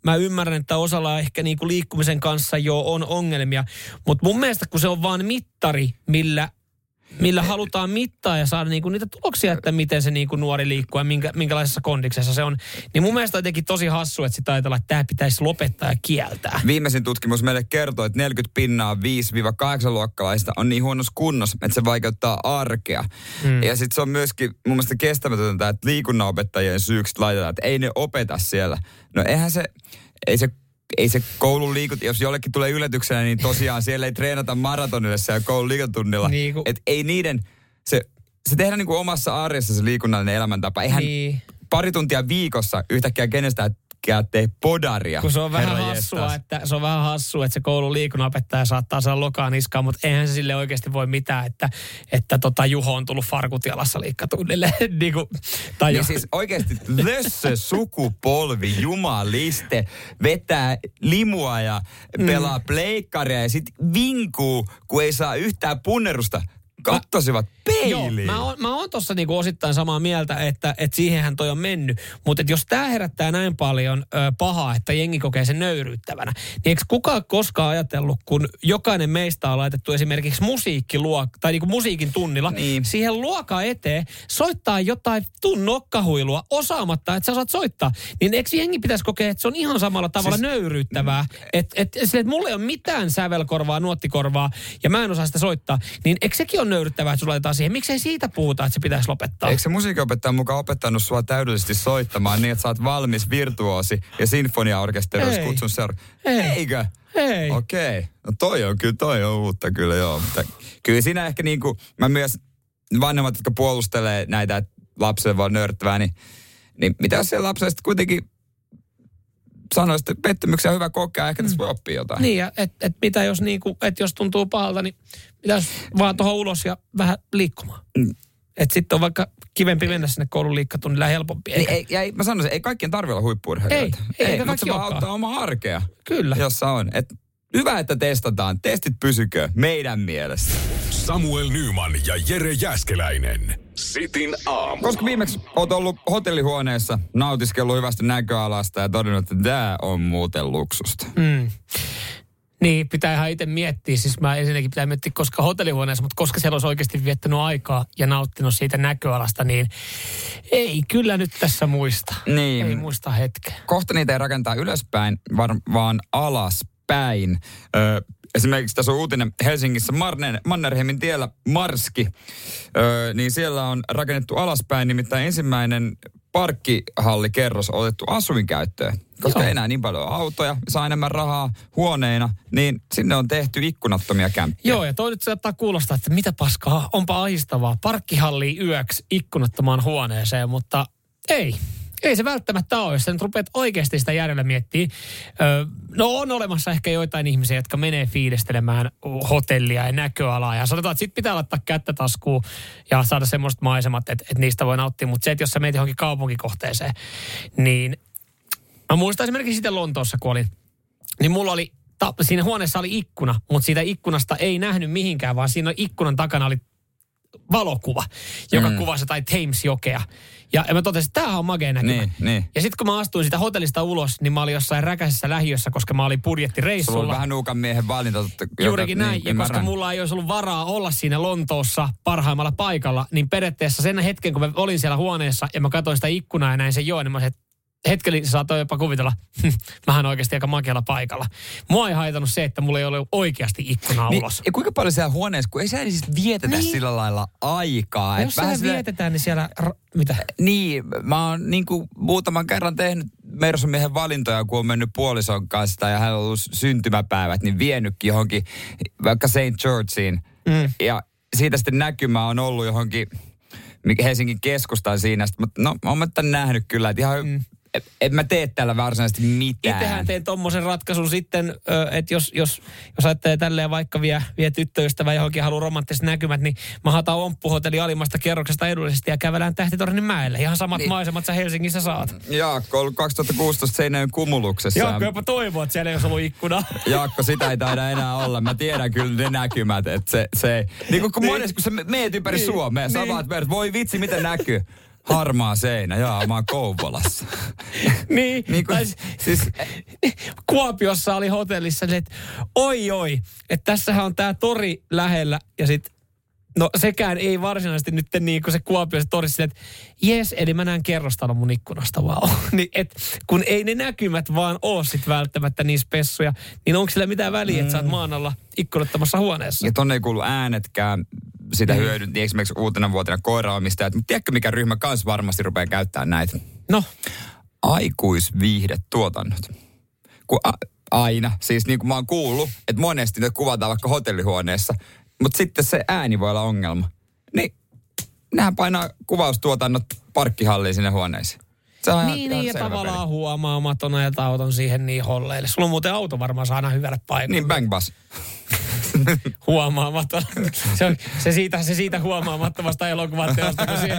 mä ymmärrän, että osalla ehkä niinku liikkumisen kanssa jo on ongelmia, mutta mun mielestä kun se on vaan mittari, millä millä halutaan mittaa ja saada niinku niitä tuloksia, että miten se niinku nuori liikkuu ja minkä, minkälaisessa kondiksessa se on. Niin mun mielestä on jotenkin tosi hassu, että sitä ajatellaan, että tämä pitäisi lopettaa ja kieltää. Viimeisin tutkimus meille kertoo, että 40 pinnaa 5-8-luokkalaista on niin huonossa kunnossa, että se vaikeuttaa arkea. Mm. Ja sitten se on myöskin mun mielestä kestämätöntä, että liikunnanopettajien syyksi laitetaan, että ei ne opeta siellä. No eihän se, ei se ei se koulun liikunta, jos jollekin tulee yllätyksenä, niin tosiaan siellä ei treenata maratonille siellä koulun liikuntatunnilla. Niin kuin- Et ei niiden, se, se tehdään niin kuin omassa arjessa se liikunnallinen elämäntapa. Eihän Niin. pari tuntia viikossa yhtäkkiä kenestäkään tee podaria. Kun se on vähän herra hassua, jestas. että se on vähän hassua, että se koulun liikunnanopettaja saattaa saada lokaan niskaan, mutta eihän se sille oikeasti voi mitään, että, että tota Juho on tullut farkut jalassa liikkatunnille. [laughs] niin kuin, tai Niin siis oikeasti lössö sukupolvi, jumaliste, vetää limua ja pelaa mm. pleikkaria ja sitten vinkuu, kun ei saa yhtään punnerusta. Kattosivat Joo, peiliin. mä oon, mä oon tossa niinku osittain samaa mieltä, että, että siihenhän toi on mennyt. Mutta jos tämä herättää näin paljon ö, pahaa, että jengi kokee sen nöyryyttävänä, niin eikö kukaan koskaan ajatellut, kun jokainen meistä on laitettu esimerkiksi musiikkiluok, tai niinku musiikin tunnilla, Niin. siihen luokan eteen soittaa jotain tun nokkahuilua osaamatta, että sä osaat soittaa. Niin eikö jengi pitäisi kokea, että se on ihan samalla tavalla siis, nöyryyttävää, että et, et, et mulla ei ole mitään sävelkorvaa, nuottikorvaa, ja mä en osaa sitä soittaa, niin eikö sekin ole nöyryyttävää, että sulla laitetaan siihen? Miksei siitä puhuta, että se pitäisi lopettaa? Eikö se musiikinopettaja mukaan opettanut sua täydellisesti soittamaan niin, että sä oot valmis virtuosi ja sinfoniaorkesteri olisi Ei. kutsunut seura- Ei. Eikö? Ei. Okei. Okay. No toi on kyllä, toi on uutta kyllä joo. Mutta kyllä siinä ehkä niinku, mä myös vanhemmat, jotka puolustelee näitä, että lapselle vaan nörttävää, niin, niin mitä jos se lapselle sitten kuitenkin sanoisi, että pettymyksiä on hyvä kokea, ehkä tässä voi oppia jotain. Niin, ja et, et mitä jos, niinku, et jos tuntuu pahalta, niin pitäisi vaan tuohon ulos ja vähän liikkumaan. Mm. Että sitten on vaikka kivempi mennä sinne koulun helpompi. Niin, Eikä, ei, ja ei, mä sanoisin, ei kaikkien tarvitse olla huippuurheilijoita. Ei, ei, eikä mutta se vaan auttaa omaa arkea, Kyllä. jossa on. Et hyvä, että testataan. Testit pysykö meidän mielestä. Samuel Nyman ja Jere Jäskeläinen. Sitin aamu. Koska viimeksi oot ollut hotellihuoneessa, nautiskellut hyvästä näköalasta ja todennut, että tämä on muuten luksusta. Mm. Niin, pitää ihan itse miettiä. Siis mä ensinnäkin pitää miettiä, koska hotellihuoneessa, mutta koska siellä olisi oikeasti viettänyt aikaa ja nauttinut siitä näköalasta, niin ei kyllä nyt tässä muista. Niin. Ei muista hetkeä. Kohta niitä ei rakentaa ylöspäin, vaan alaspäin. Ö, esimerkiksi tässä on uutinen Helsingissä Marne, Mannerheimin tiellä Marski. Ö, niin siellä on rakennettu alaspäin, nimittäin ensimmäinen parkkihallikerros otettu asuinkäyttöön. Koska Joo. ei enää niin paljon autoja, saa enemmän rahaa huoneina, niin sinne on tehty ikkunattomia kämppiä. Joo, ja toi nyt saattaa kuulostaa, että mitä paskaa, onpa ahistavaa. Parkkihalli yöksi ikkunattomaan huoneeseen, mutta ei. Ei se välttämättä ole, jos sä nyt rupeat oikeasti sitä järjellä miettimään. Öö, no on olemassa ehkä joitain ihmisiä, jotka menee fiilistelemään hotellia ja näköalaa. Ja sanotaan, että sit pitää laittaa kättä taskuun ja saada semmoiset maisemat, että, että niistä voi nauttia. Mutta se, että jos sä meet johonkin kaupunkikohteeseen, niin Mä muistan esimerkiksi sitten Lontoossa, kun olin, niin mulla oli, ta, siinä huoneessa oli ikkuna, mutta siitä ikkunasta ei nähnyt mihinkään, vaan siinä ikkunan takana oli valokuva, joka Mm. kuvasi jotain Thames-jokea. Ja, ja mä totesin, että tämä on magea näkymä. Niin, niin. Ja sitten kun mä astuin sitä hotellista ulos, niin mä olin jossain räkäisessä lähiössä, koska mä olin Sulla on budjettireissulla. vähän nuukan miehen valinta. totta- Juurikin näin, niin, ja koska ymmärrän. mulla ei olisi ollut varaa olla siinä Lontoossa parhaimmalla paikalla, niin periaatteessa sen hetken, kun mä olin siellä huoneessa ja mä katsoin sitä ikkunaa ja näin sen joen, niin mä sanoin, että hetkellä saatoi jopa kuvitella, mähän oikeasti aika makealla paikalla. Mua ei haitannut se, että mulla ei ole oikeasti ikkunaa Niin, ulos. ja kuinka paljon siellä huoneessa, kun ei siellä siis vietetä Niin. sillä lailla aikaa. Jos siellä sillä- vietetään, niin siellä, mitä? Niin, mä oon niin kuin muutaman kerran tehnyt Mersumiehen valintoja, kun on mennyt puolison kanssa ja hän on ollut syntymäpäivät, niin vienytkin johonkin vaikka St. Georgeen. Mm. Ja siitä sitten näkymä on ollut johonkin Helsingin keskustaan siinä. Sitten, mutta no, oon mä tämän nähnyt kyllä, että ihan, mm. En, en mä tee tällä varsinaisesti mitään. Itsehän teen tommosen ratkaisun sitten, että jos, jos, jos ajattelee tälleen vaikka vie, vie tyttöystävä johonkin haluaa romanttiset näkymät, niin mä hataan omppuhotelli alimmasta kerroksesta edullisesti ja kävelään Tähtitornin mäelle. Ihan samat Niin. niin. maisemat sä Helsingissä saat. Jaakko ollut 2016 Seinäjoen kumuluksessa. Jaakko jopa toivoo, että siellä ei olisi ollut ikkuna. [laughs] Jaakko, sitä ei taida enää olla. Mä tiedän kyllä ne näkymät, että se, se niin kuin kun monesti, kun sä meet ympäri Niin, Suomea, sä niin. vaat verrat, voi vitsi, miten näkyy. Harmaa seinä, jaa, mä oon Kouvolassa. [laughs] niin, Niin kuin, tai siis, Kuopiossa oli hotellissa, niin että oi oi, että tässähän on tämä tori lähellä ja sitten No sekään ei varsinaisesti nyt niin kuin se Kuopio se tori silleen, että jes, eli mä näen kerrostalon mun ikkunasta vaan. [laughs] niin, et, kun ei ne näkymät vaan oo sit välttämättä niin spessuja, niin onko sillä mitään väliä, että sä oot maan alla ikkunattomassa huoneessa? ja tonne ei kuulu äänetkään sitä Mm. hyödyn, esimerkiksi uutena vuotena koiraomistajat. Mutta tiedätkö, mikä ryhmä kans varmasti rupeaa käyttämään näitä? No, Aikuisviihdetuotannot. Kun a, aina, siis niin kuin mä oon kuullut, että monesti ne kuvataan vaikka hotellihuoneessa, mutta sitten se ääni voi olla ongelma. Niin nehän painaa kuvaustuotannot parkkihalliin sinne huoneisiin. Se on ihan- niin, niin ja tavallaan peli. huomaamaton ajalta auton siihen niin holleille. Sulla on muuten auto varmaan saa aina hyvälle paikalle. Niin, bang bus. [laughs] huomaamaton. Se, on, se, siitä, se siitä huomaamattomasta elokuvateosta, kun siihen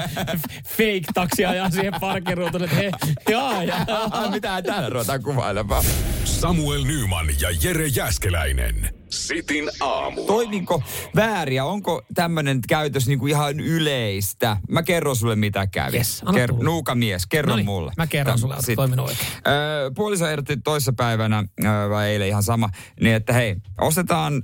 fake-taksi ajaa siihen parkkiruutuun, että he, jaa, jaa. Mitä täällä ruvetaan kuvailemaan? Samuel Nyman ja Jere Jäskeläinen. Sitin aamu. Toimiko väärin ja onko tämmöinen käytös niinku ihan yleistä? Mä kerron sulle mitä kävi. Yes, tulla. nuukamies, kerro Noniin, mulle. mä kerron Täm- sulle, sit- toiminut oikein. Öö, puoliso ehdotti toissapäivänä, öö, vai eilen ihan sama, niin että hei, ostetaan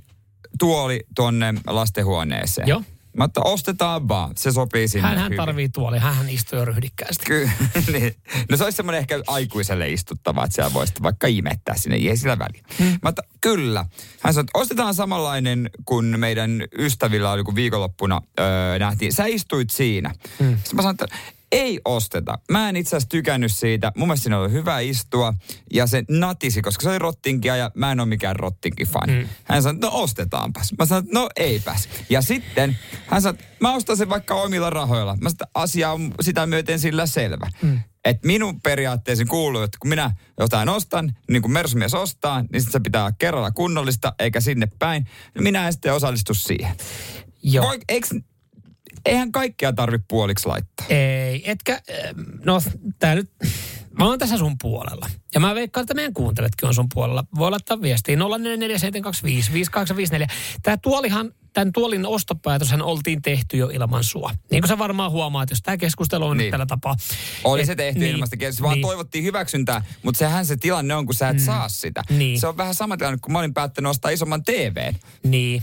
tuoli tuonne lastenhuoneeseen. Joo. Mä että ostetaan vaan, se sopii sinne Hän, hän hyvin. tarvii tuoli, hän istuu jo ryhdikkäästi. Ky- [laughs] niin. No se olisi semmoinen ehkä aikuiselle istuttava, että siellä voisi vaikka imettää sinne, ei sillä väliä. Hmm. Mä että, kyllä. Hän sanoi, että ostetaan samanlainen kuin meidän ystävillä oli, kun viikonloppuna öö, nähtiin. Sä istuit siinä. Hmm. Sitten mä sanoin, että ei osteta. Mä en itse asiassa tykännyt siitä. Mun mielestä siinä oli hyvä istua. Ja se natisi, koska se oli rottinkia ja mä en ole mikään rottinkin fani. Mm. Hän sanoi, no ostetaanpas. Mä sanoin, no eipäs. Ja sitten hän sanoi, mä ostan sen vaikka omilla rahoilla. Mä sanoin, asia on sitä myöten sillä selvä. Mm. Että minun periaatteesi kuuluu, että kun minä jotain ostan, niin kuin Mersumies ostaa, niin se pitää olla kerralla kunnollista, eikä sinne päin. Minä en sitten osallistu siihen. Joo. Voi, eiks, eihän kaikkea tarvitse puoliksi laittaa. Ei, etkä, no tää nyt, mä oon tässä sun puolella. Ja mä veikkaan, että meidän kuunteletkin on sun puolella. Voi laittaa viestiä 0447255854. Tää tuolihan, tämän tuolin ostopäätöshän oltiin tehty jo ilman sua. Niin kuin sä varmaan huomaat, jos tämä keskustelu on niin. Nyt tällä tapaa. Oli Et- se tehty niin, ilmasta niin, vaan niin. toivottiin hyväksyntää, mutta sehän se tilanne on, kun sä et mm. saa sitä. Niin. Se on vähän sama tilanne, kun mä olin päättänyt ostaa isomman TVn. Niin.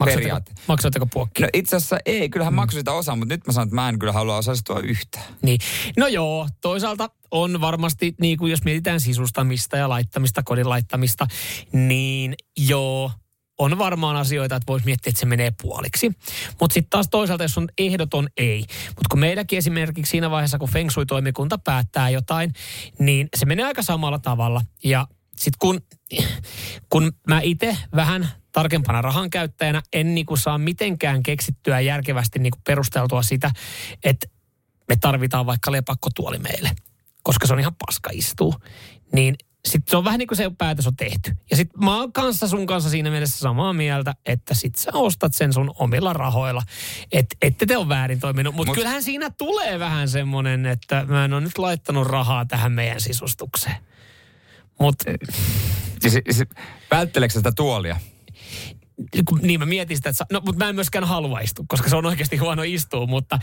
Maksatteko, maksatteko puokki? No itse asiassa ei, kyllähän mm. maksoi sitä osaa, mutta nyt mä sanon, että mä en kyllä halua osallistua yhtään. Niin. No joo, toisaalta on varmasti, niin kuin jos mietitään sisustamista ja laittamista, kodin laittamista, niin joo, on varmaan asioita, että voisi miettiä, että se menee puoliksi. Mutta sitten taas toisaalta, jos on ehdoton ei. Mutta kun meilläkin esimerkiksi siinä vaiheessa, kun Feng Shui-toimikunta päättää jotain, niin se menee aika samalla tavalla. Ja sitten kun, kun mä itse vähän tarkempana rahan käyttäjänä en niinku saa mitenkään keksittyä järkevästi niinku perusteltua sitä, että me tarvitaan vaikka lepakkotuoli meille, koska se on ihan paska istuu. Niin sitten se on vähän niin kuin se päätös on tehty. Ja sitten mä oon kanssa sun kanssa siinä mielessä samaa mieltä, että sit sä ostat sen sun omilla rahoilla. Että ette te on väärin toiminut. Mutta Mut, kyllähän siinä tulee vähän semmoinen, että mä en ole nyt laittanut rahaa tähän meidän sisustukseen. Mutta Siis, siis, vältteleekö sä sitä tuolia? niin mä mietin sitä, että sa- no, mutta mä en myöskään halua istua, koska se on oikeasti huono istua, mutta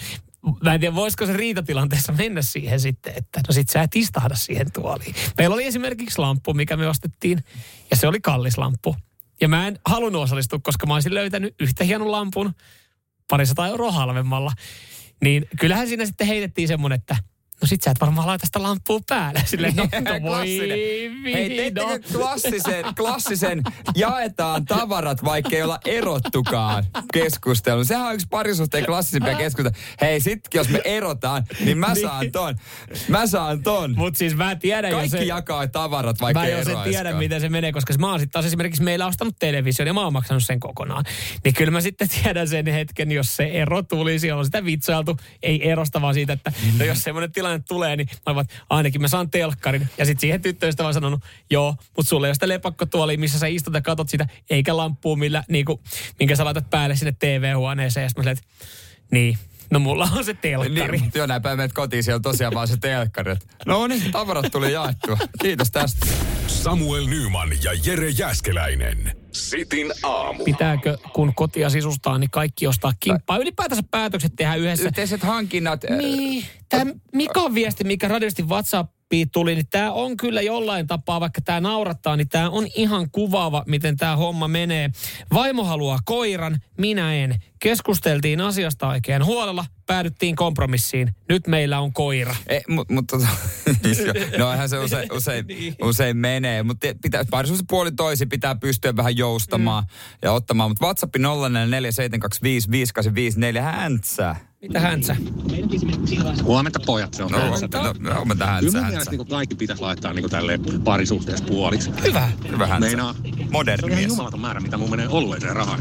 mä en tiedä, voisiko se riitatilanteessa mennä siihen sitten, että no sit sä et istahda siihen tuoliin. Meillä oli esimerkiksi lamppu, mikä me ostettiin, ja se oli kallis lamppu. Ja mä en halunnut osallistua, koska mä olisin löytänyt yhtä hienon lampun parisataa euroa halvemmalla. Niin kyllähän siinä sitten heitettiin semmoinen, että no sit sä et varmaan laita sitä lamppua päälle. [laughs] Silleen, no, no voi. Hei, klassisen, klassisen jaetaan tavarat, vaikka ei olla erottukaan keskustelu. Sehän on yksi parisuhteen klassisimpia keskusteluja. Hei, sit jos me erotaan, niin mä saan ton. Mä saan ton. Mut siis mä tiedän Kaikki se- jakaa tavarat, vaikka mä ei jo sen eroaiskaan. tiedän, miten se menee, koska mä oon sitten taas esimerkiksi meillä ostanut television ja mä oon maksanut sen kokonaan. Niin kyllä mä sitten tiedän sen hetken, jos se ero tuli, siellä on sitä vitsailtu, ei erosta vaan siitä, että no jos semmoinen tilanne tulee, niin mä oon, ainakin mä saan telkkarin. Ja sitten siihen tyttöystä vaan sanonut, joo, mutta sulle ei ole sitä lepakkotuolia, missä sä istut ja katot sitä, eikä lamppua, millä, niinku, minkä sä laitat päälle sinne TV-huoneeseen. Ja sitten mä silleen, että niin, no mulla on se telkkari. Niin, joo, näin päin menet kotiin, siellä on tosiaan vaan se telkkari. No niin, tavarat tuli jaettua. Kiitos tästä. Samuel Nyman ja Jere Jäskeläinen. Sitin aamu. Pitääkö, kun kotia sisustaa, niin kaikki ostaa kimppaa? Ylipäätänsä päätökset tehdään yhdessä. Yhteiset hankinnat. äh, Niin, tämä Mikan viesti, mikä radiosti WhatsAppiin tuli, niin tämä on kyllä jollain tapaa, vaikka tämä naurattaa, niin tämä on ihan kuvaava, miten tämä homma menee. Vaimo haluaa koiran, minä en. Keskusteltiin asiasta oikein huolella, päädyttiin kompromissiin. Nyt meillä on koira. E, mutta mut, tota, no eihän se usein, [laughs] usein, Niin. usein menee, mutta pitää, parisuus puoli toisi pitää pystyä vähän joustamaan mm. ja ottamaan. Mutta WhatsApp 0447255854 häntsä. Mitä häntsä? Huomenta pojat, se on No, Häntsä. no, no, huomenta Häntsä, Kyllä Häntsä. niin kaikki pitäisi laittaa niin tälle parisuhteessa puoliksi. Hyvä. Hyvä Häntsä. Meinaa, Moderni se on ihan mies. määrä, mitä mun menee olueeseen rahaa.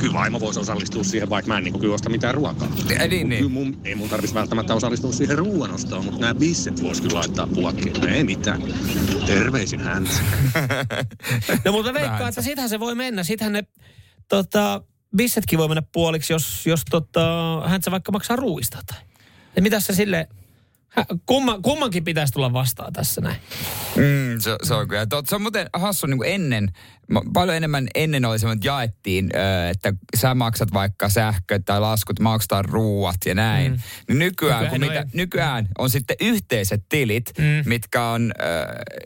Kyllä vaimo voisi osallistua siihen, vaikka mä en niin kyllä osta mitään ruokaa. Ei, niin, niin. Kyllä mun, ei mun tarvitsisi välttämättä osallistua siihen ruoanostoon, mutta nämä bisset vois kyllä laittaa puokkiin. Ei mitään. Terveisin Häntsä. [laughs] No mutta veikkaan, että sitähän se voi mennä. Sitähän ne tota, bissetkin voi mennä puoliksi, jos, jos tota, hän se vaikka maksaa ruuista tai. Ja mitä se sille kumma, kummankin pitäisi tulla vastaan tässä näin. Mm, se, se on kyllä. Tot, se on muuten hassu niin kuin ennen, paljon enemmän ennen oli semmoinen, että jaettiin, että sä maksat vaikka sähköt tai laskut, maksetaan ruuat ja näin. Mm. Mm. Niin nykyään, Nykyään kun mitä, nykyään on sitten yhteiset tilit, Mm. mitkä on ö,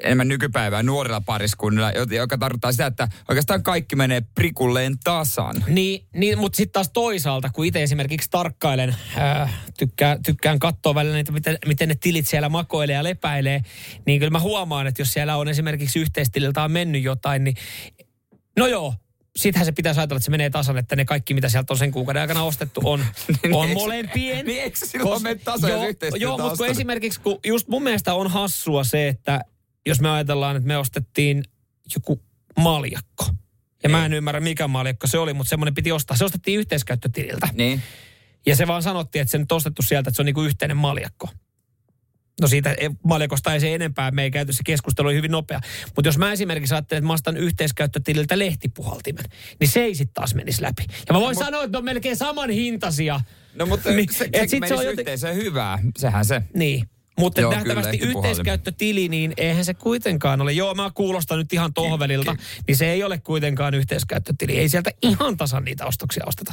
enemmän nykypäivää nuorilla pariskunnilla, jo- joka tarkoittaa sitä, että oikeastaan kaikki menee prikulleen tasan. Niin, niin mutta sitten taas toisaalta, kun itse esimerkiksi tarkkailen, ää, tykkään, tykkään katsoa välillä niitä, miten, miten ne tilit siellä makoilee ja lepäilee, niin kyllä mä huomaan, että jos siellä on esimerkiksi yhteistililtä on mennyt jotain, niin no joo, sittenhän se pitäisi ajatella, että se menee tasan, että ne kaikki, mitä sieltä on sen kuukauden aikana ostettu, on, [laughs] on eikö- molempien. [laughs] niin eikö silloin mene tasan, joo, joo, on mutta kun esimerkiksi, kun just mun mielestä on hassua se, että jos me ajatellaan, että me ostettiin joku maljakko. Ja mä en ymmärrä, mikä maljakko se oli, mutta semmoinen piti ostaa. Se ostettiin yhteiskäyttötililtä. Niin. Ja se vaan sanottiin, että se nyt ostettu sieltä, että se on niinku yhteinen maljakko. No siitä maljakosta ei se enempää, me ei käyty, se keskustelu hyvin nopea. Mutta jos mä esimerkiksi ajattelen, että mä ostan yhteiskäyttötililtä lehtipuhaltimen, niin se ei sitten taas menisi läpi. Ja mä voin Mut- sanoa, että ne on melkein saman hintaisia. No mutta Niin, se, se sit se on joten- yhteiseen hyvää. Sehän se. Niin. Mutta Joo, nähtävästi kyllä, yhteiskäyttötili, niin eihän se kuitenkaan ole. Joo, mä kuulostan nyt ihan tohvelilta, niin se ei ole kuitenkaan yhteiskäyttötili. Ei sieltä ihan tasan niitä ostoksia osteta.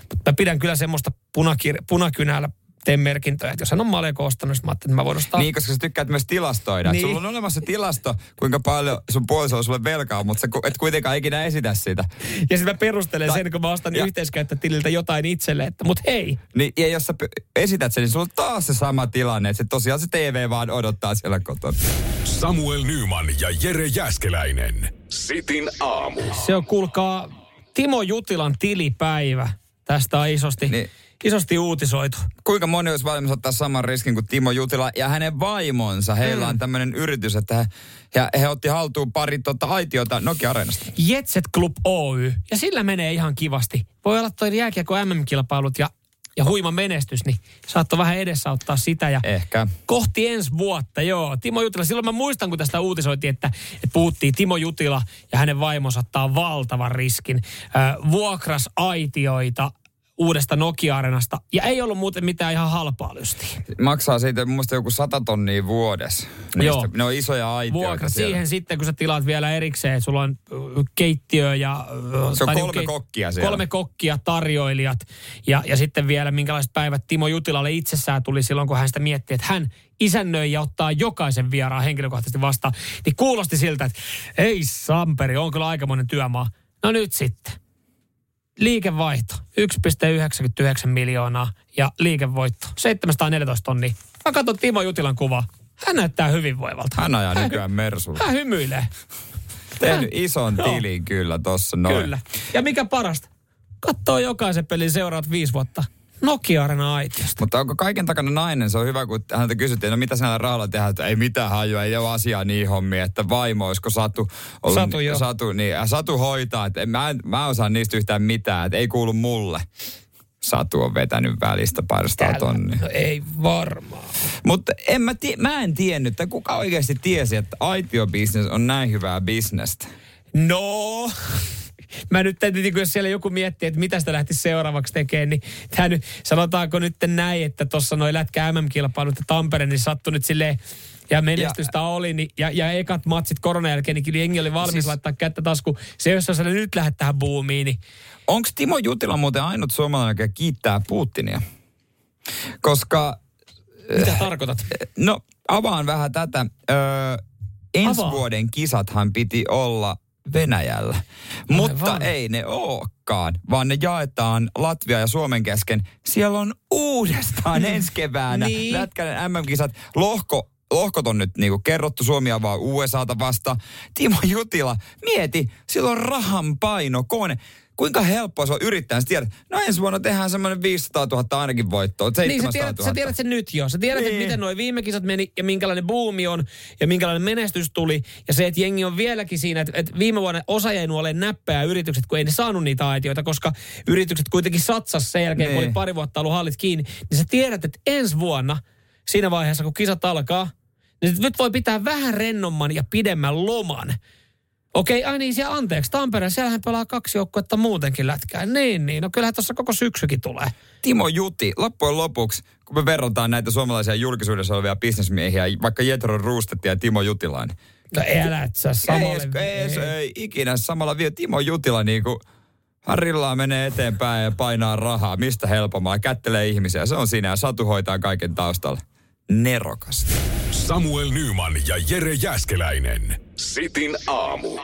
Mutta mä pidän kyllä semmoista punakir- punakynällä teen merkintöjä, että jos hän on Maleko ostanut, niin mä ajattelin, että mä voin ostaa. Niin, koska sä tykkäät myös tilastoida. Niin. Niin. Sulla on olemassa tilasto, kuinka paljon sun puoliso on sulle velkaa, mutta sä et kuitenkaan ikinä esitä sitä. Ja sitten mä perustelen Tai- sen, kun mä ostan ja- yhteiskäyttötililtä jotain itselle, että mut hei, Niin, ja jos sä p- esität sen, niin sulla on taas se sama tilanne, että se tosiaan se TV vaan odottaa siellä kotona. Samuel Nyman ja Jere Jäskeläinen. Sitin aamu. Se on, kuulkaa, Timo Jutilan tilipäivä. Tästä on isosti, niin. Isosti uutisoitu. Kuinka moni olisi valmis ottaa saman riskin kuin Timo Jutila ja hänen vaimonsa? Heillä Mm. on tämmöinen yritys, että he, ja he otti haltuun pari tota, aitiota Nokia-areenasta. Jetset Club Oy. Ja sillä menee ihan kivasti. Voi olla toi jääkiekko MM-kilpailut ja, ja huima menestys, niin saattoi vähän edesauttaa sitä. Ja Ehkä. kohti ensi vuotta, joo. Timo Jutila, silloin mä muistan, kun tästä uutisoitiin, että, että puhuttiin Timo Jutila ja hänen vaimonsa ottaa valtavan riskin. Äh, vuokras aitioita uudesta Nokia-arenasta. Ja ei ollut muuten mitään ihan halpaa lystiä. Maksaa siitä mun mielestä joku 100 tonnia vuodessa. Joo. Ne on isoja aitioita Vuokra siellä. siihen sitten, kun sä tilaat vielä erikseen, että sulla on keittiö ja... Se on tai kolme niinku kokkia siellä. Kolme kokkia, tarjoilijat ja, ja sitten vielä minkälaiset päivät Timo Jutilalle itsessään tuli silloin, kun hän sitä mietti, että hän isännöi ja ottaa jokaisen vieraan henkilökohtaisesti vastaan. Niin kuulosti siltä, että ei Samperi, on kyllä aikamoinen työmaa. No nyt sitten. Liikevaihto 1,99 miljoonaa ja liikevoitto 714 tonnia. Mä katson Timo Jutilan kuvaa. Hän näyttää hyvinvoivalta. Hän ajaa nykyään Mersulla. Hän hymyilee. Tehnyt ison tilin kyllä tossa noin. Kyllä. Ja mikä parasta? Katsoo jokaisen pelin seuraavat viisi vuotta. Nokia-arena aitiosta. Mutta onko kaiken takana nainen? Se on hyvä, kun häntä kysyttiin, no mitä näillä rahalla tehdään, että ei mitään hajua, ei ole asiaa niin hommia, että vaimo, olisiko Satu ollut, Satu, joo. Satu, niin, ja Satu hoitaa, että en, mä, en, mä en osaa niistä yhtään mitään, että ei kuulu mulle. Satu on vetänyt välistä parstaa tonnia. No ei varmaan. Mutta en mä, tie, mä en tiennyt, että kuka oikeasti tiesi, että aitiobisnes on näin hyvää bisnestä. No, [laughs] mä nyt täytyy, niin jos siellä joku miettii, että mitä sitä lähti seuraavaksi tekemään, niin tämä nyt, sanotaanko nyt näin, että tuossa noin lätkä MM-kilpailut ja Tampere, niin sattui nyt silleen, ja menestystä ja, oli, niin, ja, ja ekat matsit koronan jälkeen, niin kyllä jengi oli valmis siis, laittaa kättä tasku. Se, jos sä nyt lähdet tähän buumiin, niin Onko Timo Jutila muuten ainut suomalainen, joka kiittää Putinia? Koska mitä tarkoitat? No, avaan vähän tätä. Öö, ensi Avaa. vuoden kisathan piti olla Venäjällä. Mutta ei ne olekaan, vaan ne jaetaan Latvia ja Suomen kesken. Siellä on uudestaan [laughs] ensi keväänä Niin. Lätkän MM-kisat. Lohko Lohkot on nyt niinku kerrottu, Suomi avaa USAta vasta. Timo Jutila, mieti, sillä on rahan paino, kone. Kuinka helppoa se on yrittää. Sä tiedät, no ensi vuonna tehdään semmoinen 500 000 ainakin voittoa, 700 Niin, 000. sä tiedät, sä tiedät sen nyt jo. Sä tiedät, niin. että Niin. miten nuo viime kisat meni ja minkälainen buumi on ja minkälainen menestys tuli. Ja se, että jengi on vieläkin siinä, että, että viime vuonna osa jäi nuolle näppää yritykset, kun ei ne saanut niitä aitioita, koska yritykset kuitenkin satsas sen jälkeen, kun Niin. oli pari vuotta ollut hallit kiinni. Niin sä tiedät, että ensi vuonna, siinä vaiheessa kun kisat alkaa, niin nyt voi pitää vähän rennomman ja pidemmän loman. Okei, ai niin, siellä anteeksi, Tampere, siellähän pelaa kaksi joukkuetta muutenkin lätkää. Niin, niin, no kyllähän tuossa koko syksykin tulee. Timo Juti, loppujen lopuksi, kun me verrataan näitä suomalaisia julkisuudessa olevia bisnesmiehiä, vaikka Jetro Ruustetti ja Timo Jutilainen. No elät sä samalle. Ei, ei, ei, ei ikinä samalla vielä. Timo Jutila niin kuin Harrillaan menee eteenpäin ja painaa rahaa. Mistä helpommaa? Kättelee ihmisiä. Se on siinä ja Satu hoitaa kaiken taustalla. Nerokasta. Samuel Nyman ja Jere Jäskeläinen. Sitin aamu.